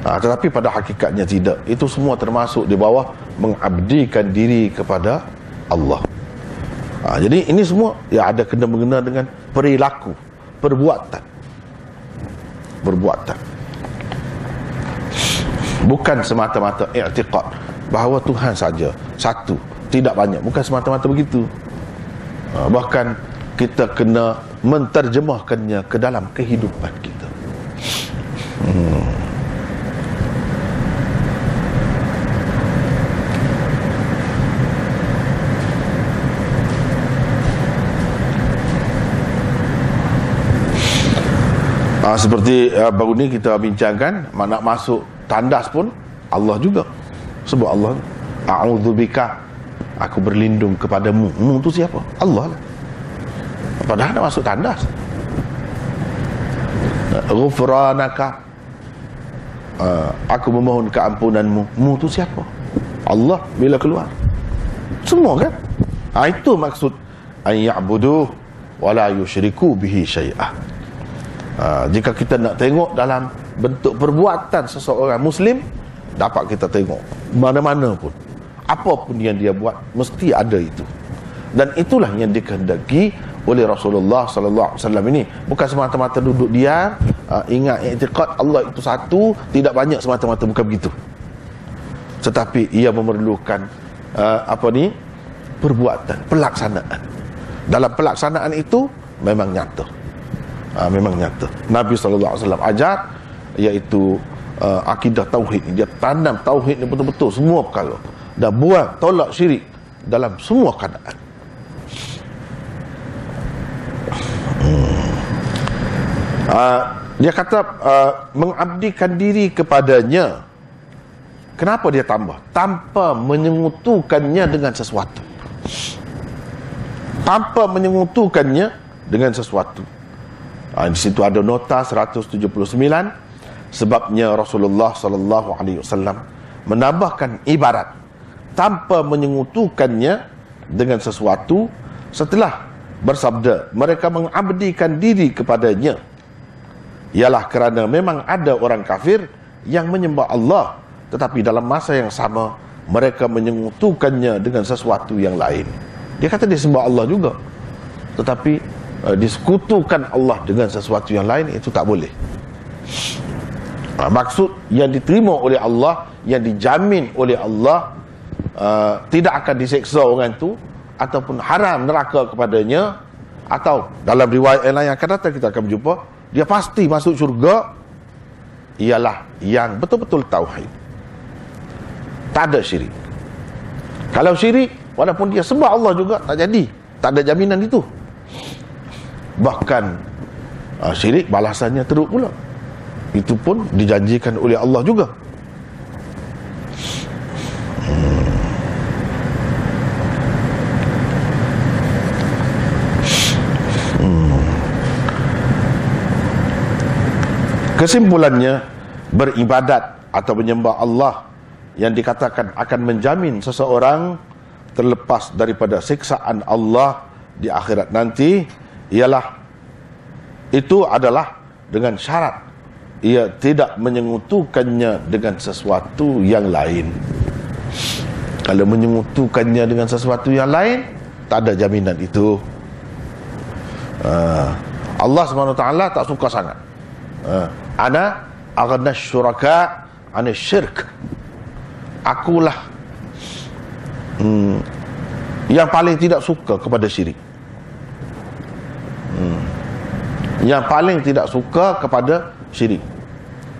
Ha, tetapi pada hakikatnya tidak. Itu semua termasuk di bawah mengabdikan diri kepada Allah. Ha, jadi ini semua ya ada kena mengena dengan perilaku perbuatan perbuatan bukan semata-mata i'tiqad bahawa Tuhan saja satu tidak banyak. Bukan semata-mata begitu. Ha, bahkan kita kena menterjemahkannya ke dalam kehidupan kita. Hmm. Ha, seperti uh, baru ni kita bincangkan nak masuk tandas pun Allah juga. Sebut Allah a'udzubika aku berlindung kepadamu mu. Tu siapa? Allah lah. Padahal nak masuk tandas. Ghufranaka uh, aku memohon keampunanmu. Mu tu siapa? Allah bila keluar. Semua kan? Ha, itu maksud an ya'budu wa la yusyriku bihi syai'ah Ha, jika kita nak tengok dalam bentuk perbuatan seseorang Muslim, dapat kita tengok. Mana-mana pun. Apa pun yang dia buat, mesti ada itu. Dan itulah yang dikehendaki oleh Rasulullah sallallahu alaihi wasallam ini. Bukan semata-mata duduk dia uh, ingat i'tiqad Allah itu satu tidak banyak semata-mata bukan begitu. Tetapi ia memerlukan uh, apa ni? Perbuatan pelaksanaan. Dalam pelaksanaan itu memang nyata ha, memang nyata. Nabi SAW ajar iaitu uh, akidah tauhid dia tanam tauhid ni betul-betul semua perkara. Dan buang tolak syirik dalam semua keadaan. Uh, dia kata uh, mengabdikan diri kepadanya. Kenapa dia tambah? Tanpa menyengutukannya dengan sesuatu. Tanpa menyengutukannya dengan sesuatu. Uh, di situ ada nota 179 sebabnya Rasulullah sallallahu alaihi wasallam menambahkan ibarat tanpa menyengutukannya dengan sesuatu setelah bersabda mereka mengabdikan diri kepadanya. Ialah kerana memang ada orang kafir yang menyembah Allah tetapi dalam masa yang sama mereka menyengutukannya dengan sesuatu yang lain. Dia kata dia sembah Allah juga. Tetapi uh, disekutukan Allah dengan sesuatu yang lain itu tak boleh. Ha, maksud yang diterima oleh Allah, yang dijamin oleh Allah uh, tidak akan diseksa orang itu ataupun haram neraka kepadanya atau dalam riwayat lain yang akan datang kita akan berjumpa dia pasti masuk syurga ialah yang betul-betul tauhid. Tak ada syirik. Kalau syirik walaupun dia sembah Allah juga tak jadi. Tak ada jaminan itu bahkan uh, syirik balasannya teruk pula itu pun dijanjikan oleh Allah juga hmm. Kesimpulannya beribadat atau menyembah Allah yang dikatakan akan menjamin seseorang terlepas daripada siksaan Allah di akhirat nanti ialah itu adalah dengan syarat ia tidak menyengutukannya dengan sesuatu yang lain. Kalau menyengutukannya dengan sesuatu yang lain tak ada jaminan itu. Uh, Allah SWT tak suka sangat. Uh, ana aghna syuraka ana syirk. Akulah hmm, yang paling tidak suka kepada syirik hmm, yang paling tidak suka kepada syirik.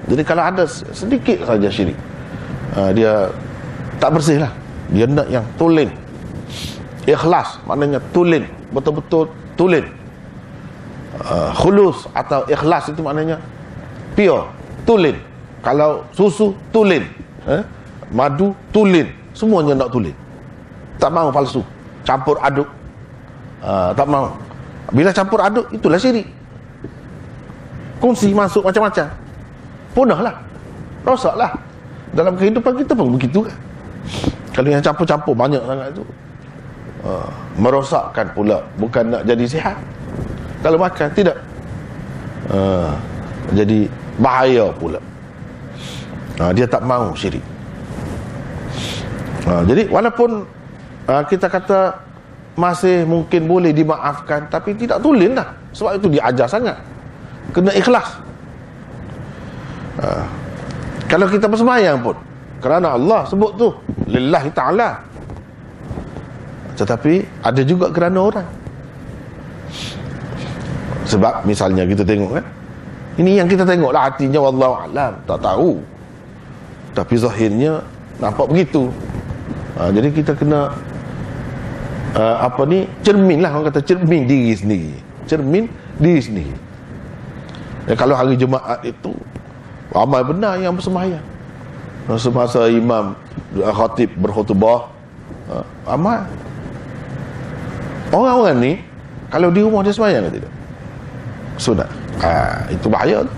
Jadi kalau ada sedikit saja syirik uh, dia tak bersih lah. Dia nak yang tulen. Ikhlas maknanya tulen. Betul-betul tulen. Uh, khulus atau ikhlas itu maknanya pure tulen. Kalau susu tulen. Eh? madu tulen. Semuanya nak tulen. Tak mau palsu. Campur aduk. Uh, tak mau. Bila campur aduk itulah syirik kongsi masuk macam-macam. Punahlah. Rosaklah. Dalam kehidupan kita pun begitu. Kan kalau yang campur-campur banyak sangat tu uh, merosakkan pula. Bukan nak jadi sihat. Kalau makan tidak. Uh, jadi bahaya pula. Uh, dia tak mau syirik. Uh, jadi walaupun uh, kita kata masih mungkin boleh dimaafkan tapi tidak tulen dah sebab itu diajar sangat kena ikhlas. Ha. kalau kita bersemayang pun kerana Allah sebut tu lillahi ta'ala. Tetapi ada juga kerana orang. Sebab misalnya kita tengok kan ini yang kita tengok lah hatinya Allah alam tak tahu. Tapi zahirnya nampak begitu. Ha, jadi kita kena uh, apa ni cermin lah orang kata cermin diri sendiri. Cermin diri sendiri dan kalau hari Jumaat itu ramai benar yang bersembahyang. Semasa imam khatib berkhutbah uh, ramai. Orang-orang ni kalau di rumah dia sembahyang ke tidak? Sunat. Ha, itu bahaya tu.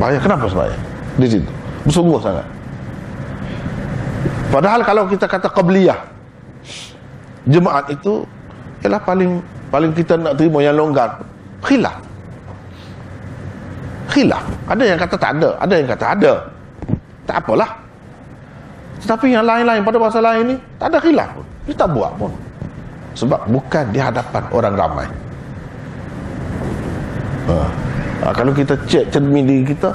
Bahaya kenapa sembahyang? Di situ. Bersungguh sangat. Padahal kalau kita kata qabliyah jemaat itu ialah paling paling kita nak terima yang longgar khilaf. Khilaf. Ada yang kata tak ada ada yang kata ada. Tak apalah. Tetapi yang lain-lain pada masa lain ni tak ada khilaf pun. Kita buat pun. Sebab bukan di hadapan orang ramai. Ha. Ha, kalau kita cek cermin diri kita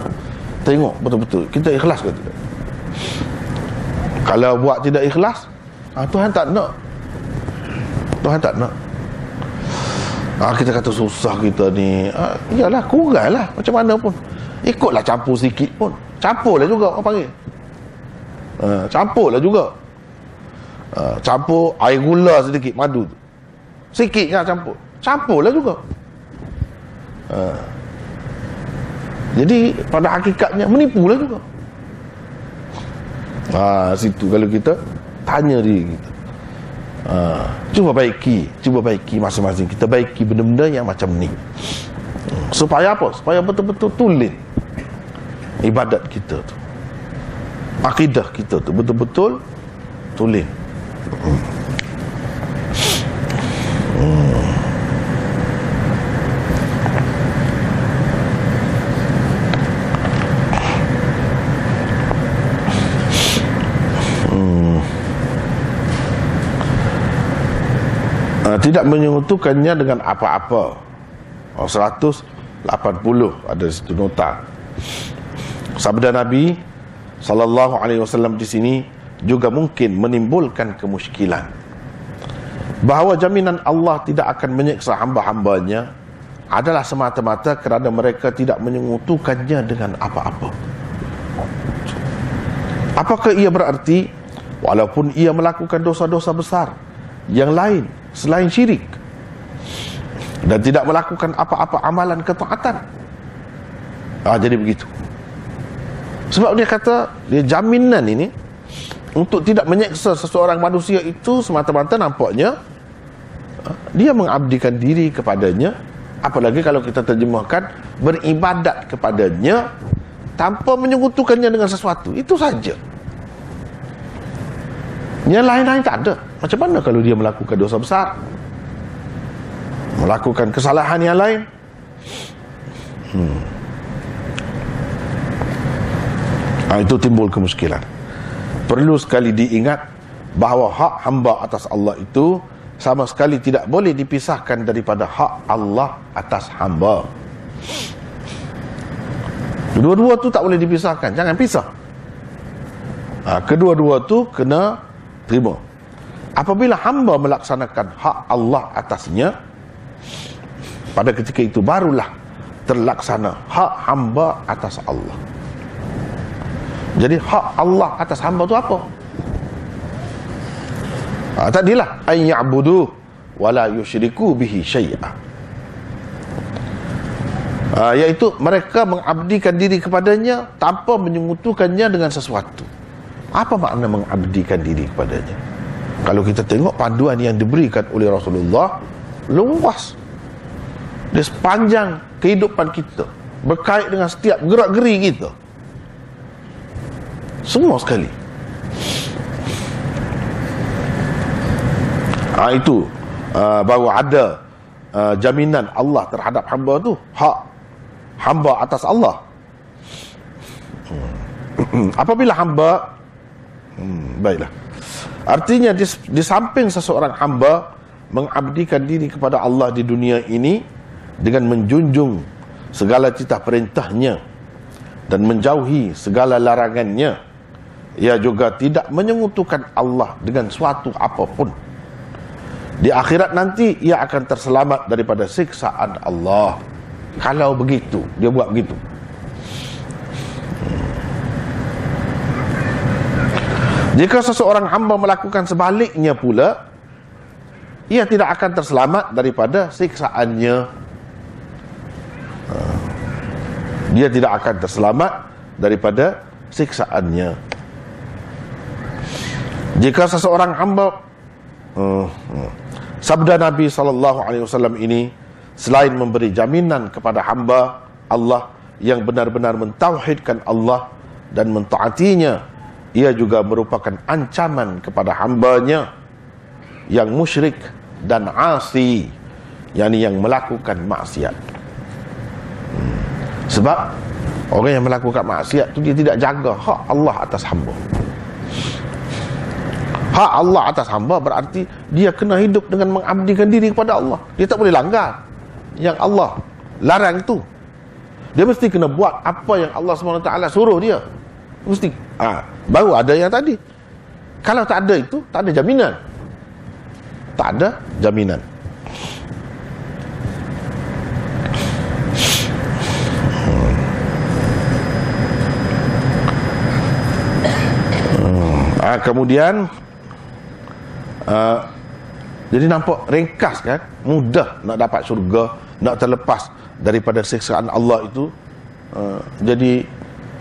tengok betul-betul kita ikhlas ke tidak. Kalau buat tidak ikhlas ha, Tuhan tak nak. Tuhan tak nak ha, kita kata susah kita ni. Ha, iyalah kurang lah. Macam mana pun. Ikutlah campur sikit pun. Campur lah juga orang panggil. Ha, campur lah juga. Ha, campur air gula sedikit madu tu. Sikit lah campur. Campur lah juga. Ha. Jadi pada hakikatnya menipulah juga. Ha, situ kalau kita tanya diri kita. Ha, cuba baiki, cuba baiki masing-masing kita baiki benda-benda yang macam ni. Supaya apa? Supaya betul-betul tulen ibadat kita tu. Akidah kita tu betul-betul tulen. Hmm. Hmm. Tidak menyekutukannya dengan apa-apa. Oh, 180 ada situ nota. Sabda Nabi sallallahu alaihi wasallam di sini juga mungkin menimbulkan kemusykilan. Bahawa jaminan Allah tidak akan menyiksa hamba-hambanya adalah semata-mata kerana mereka tidak menyekutukannya dengan apa-apa. Apakah ia berarti walaupun ia melakukan dosa-dosa besar yang lain selain syirik dan tidak melakukan apa-apa amalan ketaatan. Ah jadi begitu. Sebab dia kata dia jaminan ini untuk tidak menyeksa seseorang manusia itu semata-mata nampaknya ah, dia mengabdikan diri kepadanya apalagi kalau kita terjemahkan beribadat kepadanya tanpa menyekutukannya dengan sesuatu itu saja yang lain-lain tak ada macam mana kalau dia melakukan dosa besar? Melakukan kesalahan yang lain? Hmm. Ha, itu timbul kemuskilan. Perlu sekali diingat bahawa hak hamba atas Allah itu sama sekali tidak boleh dipisahkan daripada hak Allah atas hamba. Kedua-dua tu tak boleh dipisahkan. Jangan pisah. Ha, kedua-dua tu kena terima. Apabila hamba melaksanakan hak Allah atasnya pada ketika itu barulah terlaksana hak hamba atas Allah. Jadi hak Allah atas hamba itu apa? Ha, tadilah an ya'budu wala yusyriku bihi syai'a. Ha, iaitu mereka mengabdikan diri kepadanya tanpa menyekutukannya dengan sesuatu apa makna mengabdikan diri kepadanya? Kalau kita tengok panduan yang diberikan oleh Rasulullah luas. Di sepanjang kehidupan kita berkait dengan setiap gerak geri kita. Semua sekali. Ha, itu uh, bahawa ada uh, jaminan Allah terhadap hamba tu. Hak hamba atas Allah. Hmm. apabila hamba hmm, baiklah. Artinya di, di samping seseorang hamba mengabdikan diri kepada Allah di dunia ini dengan menjunjung segala cita perintahnya dan menjauhi segala larangannya ia juga tidak menyengutukan Allah dengan suatu apapun. Di akhirat nanti ia akan terselamat daripada siksaan Allah. Kalau begitu dia buat begitu Jika seseorang hamba melakukan sebaliknya pula, ia tidak akan terselamat daripada siksaannya. Ha. Dia tidak akan terselamat daripada siksaannya. Jika seseorang hamba uh, uh, sabda Nabi wasallam ini selain memberi jaminan kepada hamba Allah yang benar-benar mentauhidkan Allah dan mentaatinya ia juga merupakan ancaman kepada hambanya yang musyrik dan asi yakni yang melakukan maksiat. Hmm. sebab orang yang melakukan maksiat tu dia tidak jaga hak Allah atas hamba. Hak Allah atas hamba berarti dia kena hidup dengan mengabdikan diri kepada Allah. Dia tak boleh langgar yang Allah larang tu. Dia mesti kena buat apa yang Allah SWT suruh dia. Mesti ha, baru ada yang tadi. Kalau tak ada itu tak ada jaminan. Tak ada jaminan. Ha, kemudian uh, jadi nampak ringkas kan? Mudah nak dapat syurga nak terlepas daripada siksaan Allah itu uh, jadi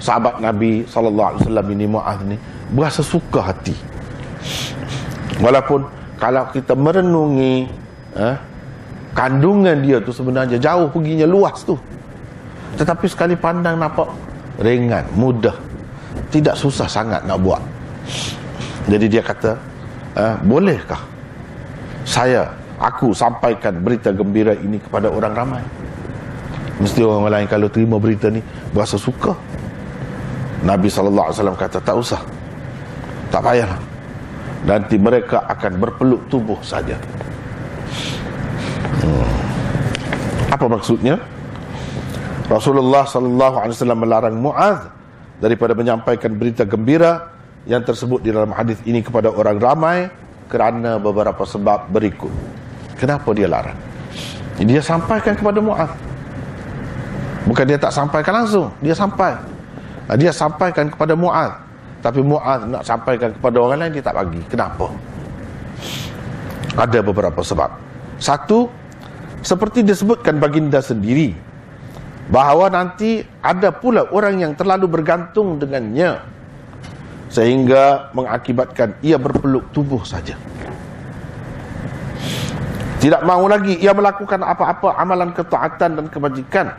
sahabat Nabi sallallahu alaihi wasallam ini Muaz ni berasa suka hati. Walaupun kalau kita merenungi uh, kandungan dia tu sebenarnya jauh perginya luas tu. Tetapi sekali pandang nampak ringan mudah. Tidak susah sangat nak buat. Jadi dia kata uh, bolehkah saya aku sampaikan berita gembira ini kepada orang ramai? Mesti orang lain kalau terima berita ni berasa suka Nabi SAW kata tak usah tak payahlah nanti mereka akan berpeluk tubuh saja hmm. apa maksudnya Rasulullah SAW melarang Muaz daripada menyampaikan berita gembira yang tersebut di dalam hadis ini kepada orang ramai kerana beberapa sebab berikut Kenapa dia larang? Dia sampaikan kepada Mu'ad. Bukan dia tak sampaikan langsung. Dia sampai. Dia sampaikan kepada Mu'ad. Tapi Mu'ad nak sampaikan kepada orang lain, dia tak bagi. Kenapa? Ada beberapa sebab. Satu, seperti disebutkan baginda sendiri, bahawa nanti ada pula orang yang terlalu bergantung dengannya sehingga mengakibatkan ia berpeluk tubuh saja. Tidak mahu lagi ia melakukan apa-apa amalan ketaatan dan kebajikan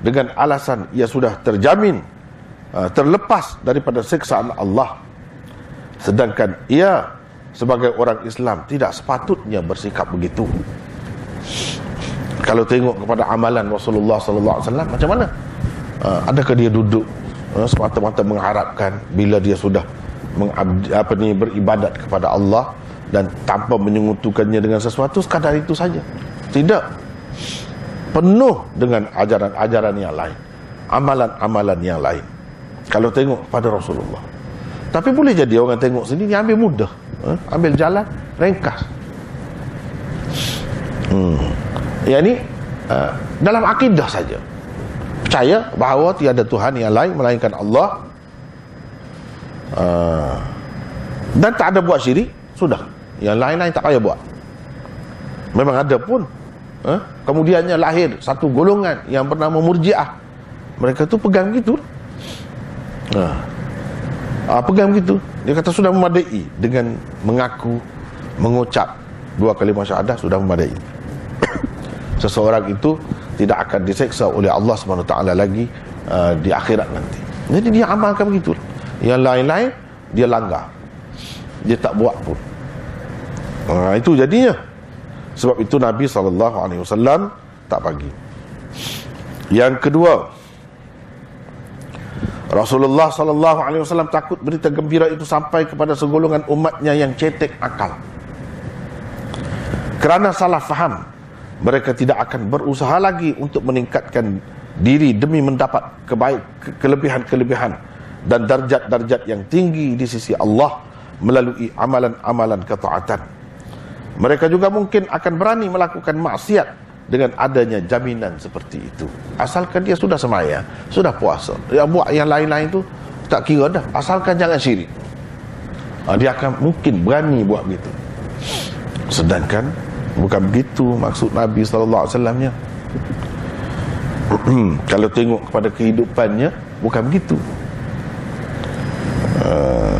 dengan alasan ia sudah terjamin uh, terlepas daripada siksaan Allah. Sedangkan ia sebagai orang Islam tidak sepatutnya bersikap begitu. Kalau tengok kepada amalan Rasulullah sallallahu alaihi wasallam macam mana? Uh, adakah dia duduk uh, semata-mata mengharapkan bila dia sudah apa ni beribadat kepada Allah dan tanpa menyungutukannya dengan sesuatu sekadar itu saja tidak penuh dengan ajaran-ajaran yang lain amalan-amalan yang lain kalau tengok pada Rasulullah. Tapi boleh jadi orang tengok sini ambil mudah eh? ambil jalan ringkas. Hmm. yang ini uh, dalam akidah saja. Percaya bahawa tiada Tuhan yang lain melainkan Allah. Uh, dan tak ada buat syirik sudah. Yang lain-lain tak payah buat. Memang ada pun eh? kemudiannya lahir satu golongan yang bernama murjiah. Mereka tu pegang begitu nah. ah, pegang begitu dia kata sudah memadai dengan mengaku mengucap dua kalimah syahadah sudah memadai seseorang itu tidak akan diseksa oleh Allah SWT lagi uh, di akhirat nanti jadi dia amalkan begitu yang lain-lain dia langgar dia tak buat pun Ha, itu jadinya. Sebab itu Nabi SAW tak bagi. Yang kedua, Rasulullah SAW takut berita gembira itu sampai kepada segolongan umatnya yang cetek akal. Kerana salah faham, mereka tidak akan berusaha lagi untuk meningkatkan diri demi mendapat kebaik kelebihan-kelebihan dan darjat-darjat yang tinggi di sisi Allah melalui amalan-amalan ketaatan. Mereka juga mungkin akan berani melakukan maksiat dengan adanya jaminan seperti itu. Asalkan dia sudah semaya, sudah puasa. Yang buat yang lain-lain itu tak kira dah. Asalkan jangan syirik. Ha, dia akan mungkin berani buat begitu. Sedangkan bukan begitu maksud Nabi sallallahu alaihi wasallamnya. Kalau tengok kepada kehidupannya bukan begitu. Uh,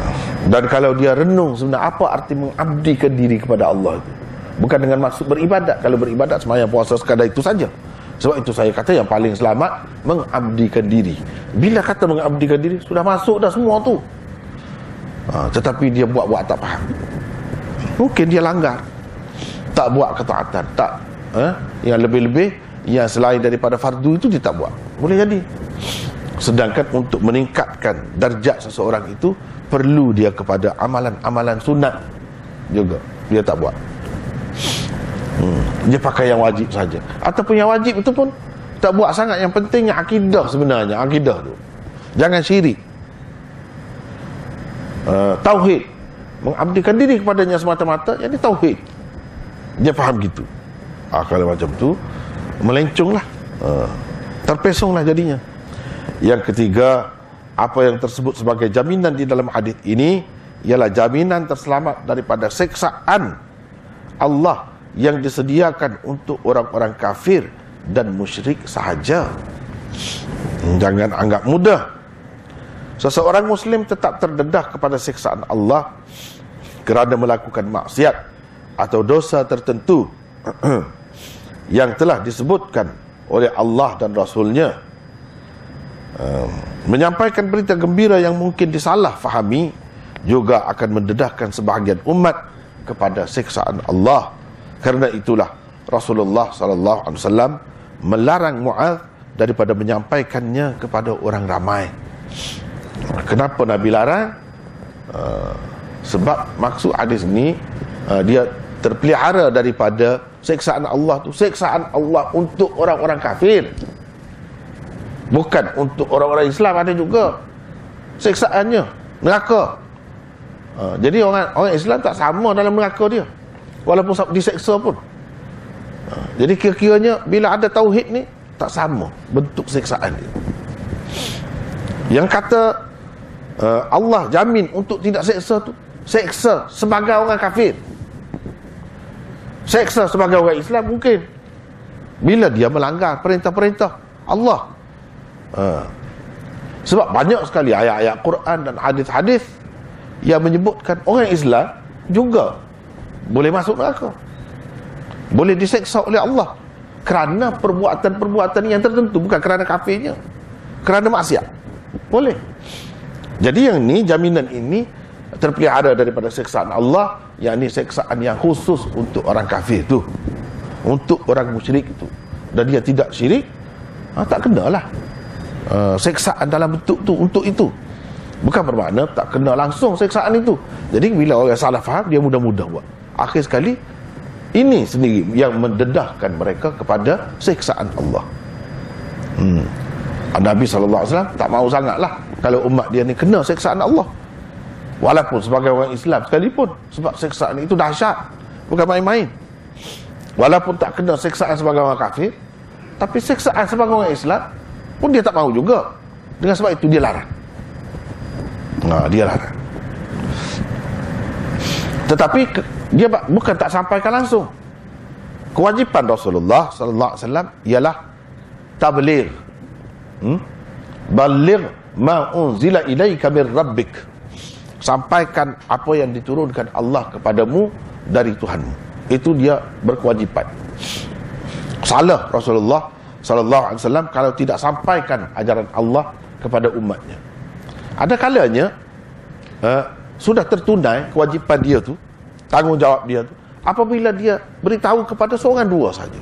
dan kalau dia renung sebenarnya apa arti mengabdikan diri kepada Allah itu? Bukan dengan maksud beribadat. Kalau beribadat semaya puasa sekadar itu saja. Sebab itu saya kata yang paling selamat mengabdikan diri. Bila kata mengabdikan diri sudah masuk dah semua tu. Ha, tetapi dia buat-buat tak faham. Mungkin dia langgar. Tak buat ketaatan, tak eh, yang lebih-lebih yang selain daripada fardu itu dia tak buat. Boleh jadi. Sedangkan untuk meningkatkan darjat seseorang itu perlu dia kepada amalan-amalan sunat juga dia tak buat hmm. dia pakai yang wajib saja. Ataupun yang wajib itu pun tak buat sangat. Yang pentingnya akidah sebenarnya akidah tu. Jangan syirik. Uh, tauhid. Mengabdikan diri kepadanya semata-mata jadi tauhid. Dia faham gitu. Ah, kalau macam tu melenconglah. Uh, terpesonglah jadinya. Yang ketiga apa yang tersebut sebagai jaminan di dalam hadis ini ialah jaminan terselamat daripada seksaan Allah yang disediakan untuk orang-orang kafir dan musyrik sahaja. Jangan anggap mudah. Seseorang Muslim tetap terdedah kepada siksaan Allah kerana melakukan maksiat atau dosa tertentu yang telah disebutkan oleh Allah dan Rasulnya. Um, menyampaikan berita gembira yang mungkin disalah fahami juga akan mendedahkan sebahagian umat kepada siksaan Allah. Karena itulah Rasulullah sallallahu alaihi wasallam melarang Muaz daripada menyampaikannya kepada orang ramai. Kenapa Nabi larang? Uh, sebab maksud hadis ni uh, dia terpelihara daripada seksaan Allah tu. Seksaan Allah untuk orang-orang kafir. Bukan untuk orang-orang Islam ada juga. Seksaannya neraka. Uh, jadi orang orang Islam tak sama dalam neraka dia. Walaupun diseksa pun. Uh, jadi kira-kiranya bila ada tauhid ni tak sama bentuk seksaan dia. Yang kata uh, Allah jamin untuk tidak seksa tu seksa sebagai orang kafir seksa sebagai orang Islam mungkin bila dia melanggar perintah-perintah Allah uh, sebab banyak sekali ayat-ayat Quran dan hadis-hadis yang menyebutkan orang Islam juga boleh masuk neraka. Boleh diseksa oleh Allah. Kerana perbuatan-perbuatan yang tertentu bukan kerana kafirnya. Kerana maksiat. Boleh. Jadi yang ni jaminan ini terpelihara daripada seksaan Allah yang ini seksaan yang khusus untuk orang kafir tu. Untuk orang musyrik itu dan dia tidak syirik ha, tak kena lah uh, seksaan dalam bentuk tu untuk itu. Bukan bermakna tak kena langsung seksaan itu. Jadi bila orang salah faham dia mudah-mudah buat akhir sekali ini sendiri yang mendedahkan mereka kepada seksaan Allah. Hmm. Nabi SAW tak mahu sangat lah kalau umat dia ni kena seksaan Allah. Walaupun sebagai orang Islam sekalipun sebab seksaan itu dahsyat bukan main-main. Walaupun tak kena seksaan sebagai orang kafir tapi seksaan sebagai orang Islam pun dia tak mahu juga. Dengan sebab itu dia larang. Nah, dia larang. Tetapi dia bukan tak sampaikan langsung. Kewajipan Rasulullah sallallahu alaihi wasallam ialah tabligh. Hmm? baligh ma unzila ilaika min rabbik. Sampaikan apa yang diturunkan Allah kepadamu dari Tuhanmu. Itu dia berkewajipan. Salah Rasulullah sallallahu alaihi wasallam kalau tidak sampaikan ajaran Allah kepada umatnya. Ada kalanya uh, sudah tertunai kewajipan dia tu tanggungjawab dia tu apabila dia beritahu kepada seorang dua saja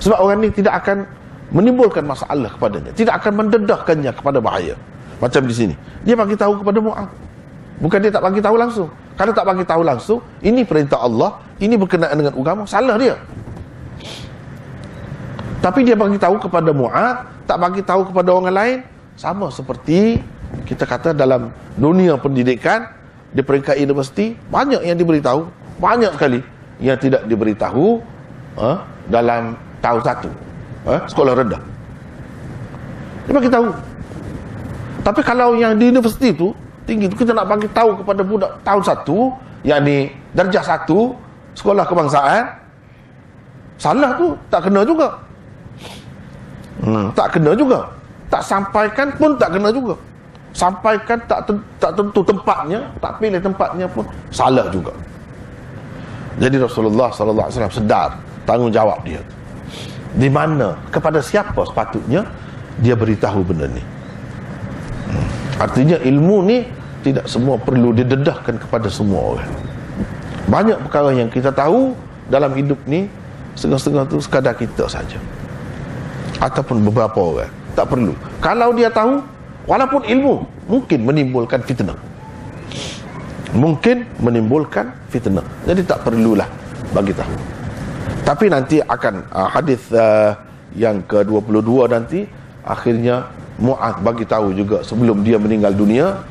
sebab orang ini tidak akan menimbulkan masalah kepadanya tidak akan mendedahkannya kepada bahaya macam di sini. Dia bagi tahu kepada Mu'ad. Bukan dia tak bagi tahu langsung. Kalau tak bagi tahu langsung, ini perintah Allah, ini berkenaan dengan agama, salah dia. Tapi dia bagi tahu kepada Mu'ad, tak bagi tahu kepada orang lain, sama seperti kita kata dalam dunia pendidikan, di peringkat universiti, banyak yang diberitahu, banyak sekali yang tidak diberitahu uh, dalam tahun satu. Uh, sekolah rendah. Dia bagi tahu. Tapi kalau yang di universiti tu tinggi tu kita nak bagi tahu kepada budak tahun satu yang ni darjah satu sekolah kebangsaan salah tu tak kena juga hmm, tak kena juga tak sampaikan pun tak kena juga sampaikan tak tak tentu tempatnya tak pilih tempatnya pun salah juga jadi Rasulullah sallallahu alaihi wasallam sedar tanggungjawab dia di mana kepada siapa sepatutnya dia beritahu benda ni Artinya ilmu ni tidak semua perlu didedahkan kepada semua orang. Banyak perkara yang kita tahu dalam hidup ni setengah-setengah tu sekadar kita saja. Ataupun beberapa orang. Tak perlu. Kalau dia tahu, walaupun ilmu, mungkin menimbulkan fitnah. Mungkin menimbulkan fitnah. Jadi tak perlulah bagi tahu. Tapi nanti akan uh, hadis uh, yang ke-22 nanti akhirnya Mu'ad bagi tahu juga sebelum dia meninggal dunia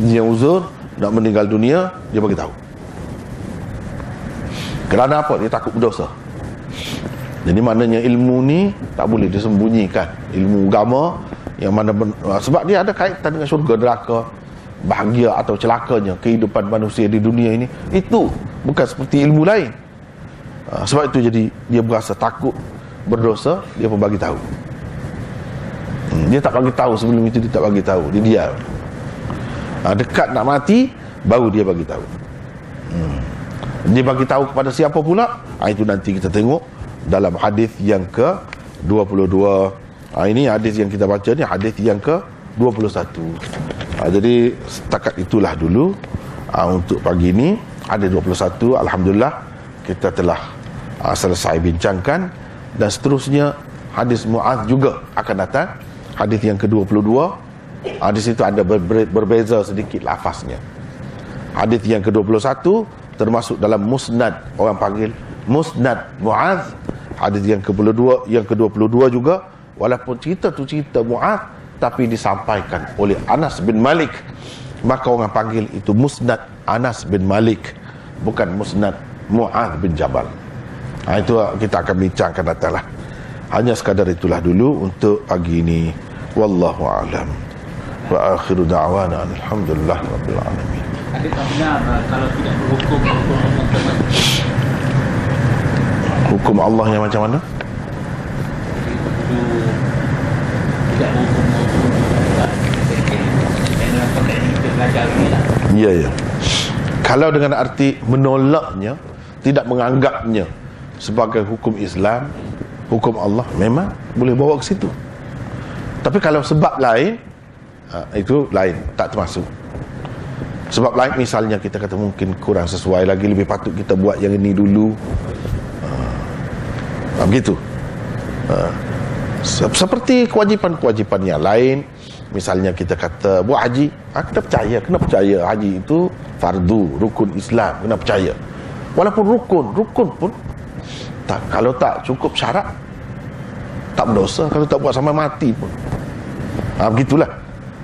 dia uzur nak meninggal dunia dia bagi tahu kerana apa dia takut berdosa jadi maknanya ilmu ni tak boleh disembunyikan ilmu agama yang mana ah, sebab dia ada kaitan dengan syurga neraka bahagia atau celakanya kehidupan manusia di dunia ini. Itu bukan seperti ilmu lain. Ah, sebab itu jadi dia berasa takut berdosa dia pun bagi tahu. Hmm, dia tak bagi tahu sebelum itu dia tak bagi tahu. Dia diam. Ha, dekat nak mati baru dia bagi tahu. Hmm. dia bagi tahu kepada siapa pula? Itu nanti kita tengok dalam hadis yang ke 22 ha, ini hadis yang kita baca ni hadis yang ke 21 ha, jadi setakat itulah dulu ha, untuk pagi ini ada 21 Alhamdulillah kita telah uh, selesai bincangkan. Dan seterusnya hadis Mu'ad juga akan datang. Hadis yang ke-22 hadis itu ada berbeza sedikit lafaznya. Hadis yang ke-21 termasuk dalam musnad orang panggil musnad Mu'ad hadis yang ke-22 yang ke-22 juga walaupun cerita tu cerita Mu'ad tapi disampaikan oleh Anas bin Malik. Maka orang panggil itu musnad Anas bin Malik bukan musnad Mu'ad bin Jabal. Ha, itu kita akan bincangkan datanglah hanya sekadar itulah dulu untuk pagi ini. Wallahu alam. Wa akhiru da'wana alhamdulillah rabbil alamin. Ada tak benar uh, kalau tidak berhukum hukum hukum Allah yang macam mana tidak berhukum Ya, ya. Kalau dengan arti menolaknya tidak menganggapnya sebagai hukum Islam hukum Allah memang boleh bawa ke situ. Tapi kalau sebab lain ha, itu lain tak termasuk. Sebab lain misalnya kita kata mungkin kurang sesuai lagi lebih patut kita buat yang ini dulu. Ha, begitu. Ha, seperti kewajipan-kewajipan yang lain. Misalnya kita kata buat haji ha, kita percaya kena percaya haji itu fardu rukun Islam kena percaya. Walaupun rukun rukun pun tak kalau tak cukup syarat tak berdosa kalau tak buat sampai mati pun. Ha, begitulah.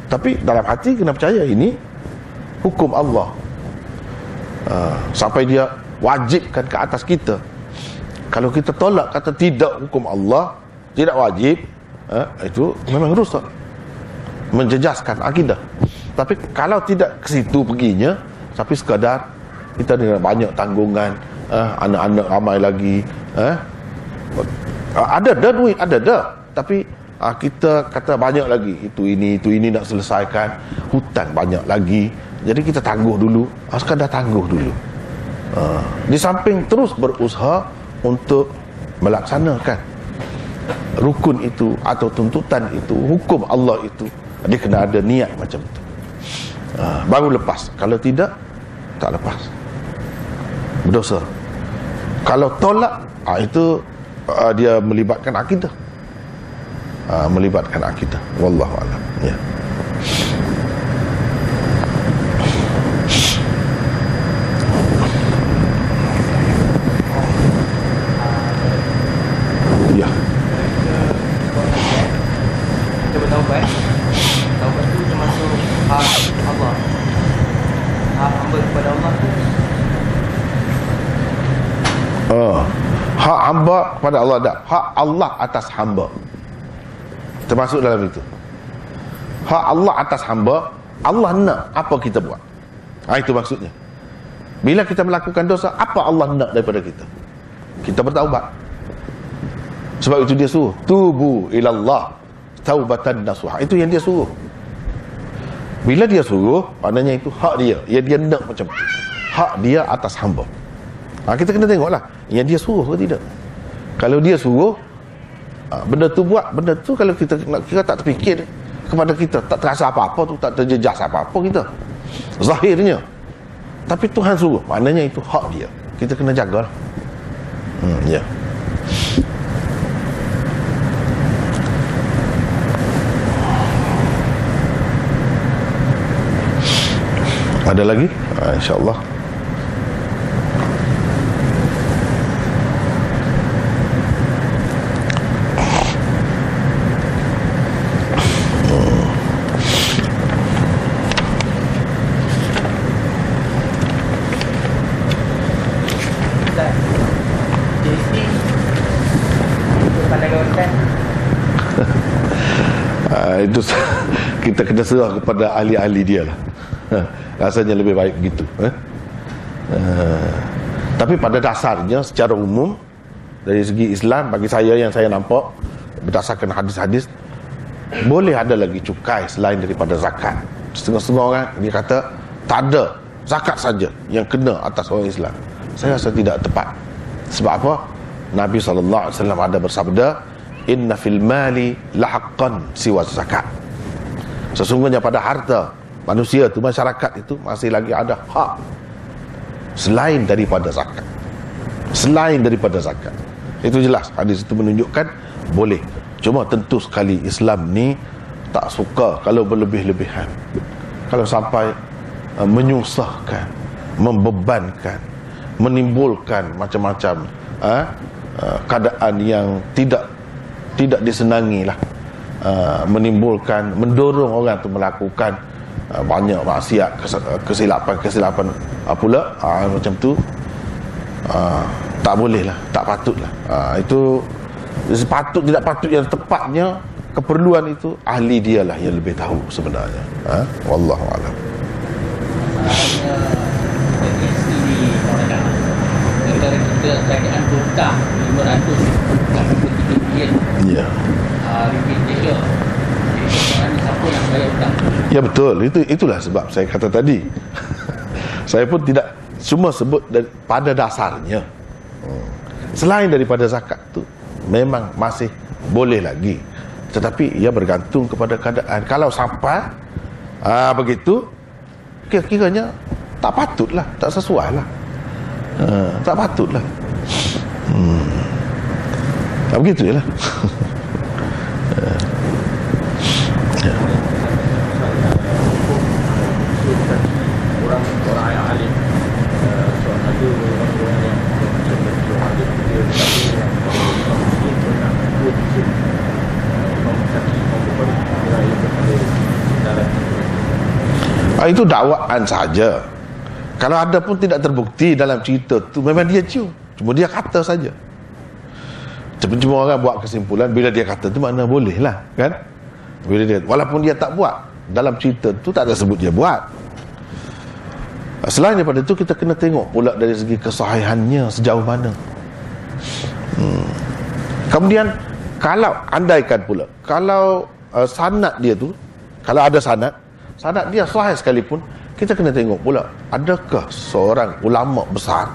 Tapi dalam hati kena percaya ini hukum Allah. Ha, sampai dia wajibkan ke atas kita. Kalau kita tolak kata tidak hukum Allah tidak wajib ha, itu memang rusak. Menjejaskan akidah. Tapi kalau tidak ke situ perginya tapi sekadar kita dengan banyak tanggungan eh, anak-anak ramai lagi eh, ada dah duit ada dah. Tapi ah, kita kata banyak lagi itu ini itu ini nak selesaikan hutan banyak lagi. Jadi kita tangguh dulu. Ah, sekadar tangguh dulu. Ah, di samping terus berusaha untuk melaksanakan rukun itu atau tuntutan itu hukum Allah itu dia kena ada niat macam itu uh, baru lepas. Kalau tidak tak lepas. Berdosa. Kalau tolak uh, itu uh, dia melibatkan akidah. Uh, melibatkan akidah. Wallahu alam. Ya. yeah. Hamba kepada Allah. Tak hak Allah atas hamba. Termasuk dalam itu. Hak Allah atas hamba Allah nak apa kita buat. Ha, itu maksudnya. Bila kita melakukan dosa apa Allah nak daripada kita? Kita bertaubat. Sebab itu dia suruh tubu ilallah taubatan nasuha. Itu yang dia suruh. Bila dia suruh maknanya itu hak dia. Yang dia nak macam itu hak dia atas hamba ha, kita kena tengoklah yang dia suruh ke tidak. Kalau dia suruh ah, benda tu buat benda tu kalau kita kita tak terfikir kepada kita tak terasa apa-apa tu tak terjejas apa-apa kita. Zahirnya. Tapi Tuhan suruh. Maknanya itu hak dia. Kita kena jaga lah. hmm, ya. Yeah. ada lagi? Ah, insyaAllah itu kita kena serah kepada ahli-ahli dia lah ha, rasanya lebih baik begitu eh? uh, tapi pada dasarnya secara umum dari segi Islam bagi saya yang saya nampak berdasarkan hadis-hadis boleh ada lagi cukai selain daripada zakat. Setengah-setengah orang dia kata tak ada zakat saja yang kena atas orang Islam. Saya rasa tidak tepat. Sebab apa? Nabi SAW ada bersabda, Inna fil mali lahaqqan siwa zakat. Sesungguhnya pada harta manusia itu, masyarakat itu masih lagi ada hak selain daripada zakat. Selain daripada zakat. Itu jelas. Hadis itu menunjukkan boleh. Cuma tentu sekali Islam ni tak suka kalau berlebih-lebihan. Kalau sampai uh, menyusahkan, membebankan, menimbulkan macam-macam uh, uh, keadaan yang tidak tidak disenangi lah. Uh, menimbulkan, mendorong orang tu melakukan uh, banyak maksiat, kesilapan-kesilapan uh, pula uh, macam tu uh, tak boleh lah, tak patut lah. Uh, itu sepatut tidak patut yang tepatnya keperluan itu ahli dialah yang lebih tahu sebenarnya. Ha? Wallahu a'lam. Negara kita hutang 500 bilion Ya. Ya betul. Itu itulah sebab saya kata tadi. saya pun tidak cuma sebut dari, pada dasarnya. Selain daripada zakat tu memang masih boleh lagi. Tetapi ia bergantung kepada keadaan. Kalau sampai ah begitu kira-kiranya tak patutlah, tak sesuai lah. Ha, tak patutlah. Hmm. Tak begitu je lah. orang orang yang alim uh, so ada orang-orang yang macam orang alim dia tapi yang orang mungkin pernah dua musim Imam Syafi'i Imam Bukhari kira yang berada dalam Itu dakwaan saja. Kalau ada pun tidak terbukti dalam cerita tu memang dia cium. Cuma dia kata saja. Cuma-cuma orang buat kesimpulan bila dia kata tu mana boleh lah kan? Bila dia walaupun dia tak buat dalam cerita tu tak ada sebut dia buat. Selain daripada itu kita kena tengok pula dari segi kesahihannya sejauh mana. Hmm. Kemudian kalau andaikan pula kalau uh, sanad dia tu kalau ada sanad sanad dia sahih sekalipun kita kena tengok pula adakah seorang ulama besar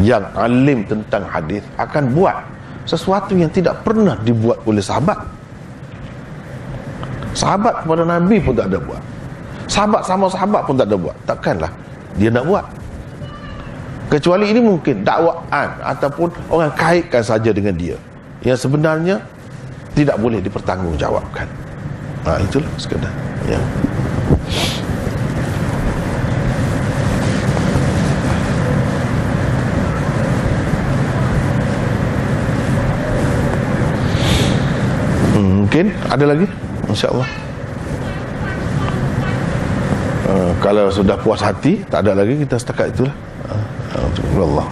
yang alim tentang hadis akan buat sesuatu yang tidak pernah dibuat oleh sahabat? Sahabat kepada Nabi pun tak ada buat. Sahabat sama sahabat pun tak ada buat. Takkanlah dia nak buat. Kecuali ini mungkin dakwaan ataupun orang kaitkan saja dengan dia. Yang sebenarnya tidak boleh dipertanggungjawabkan ha, itulah sekadar. Ya. Mungkin ada lagi? Insyaallah. Uh, kalau sudah puas hati tak ada lagi kita setakat itulah. Uh, uh, Allah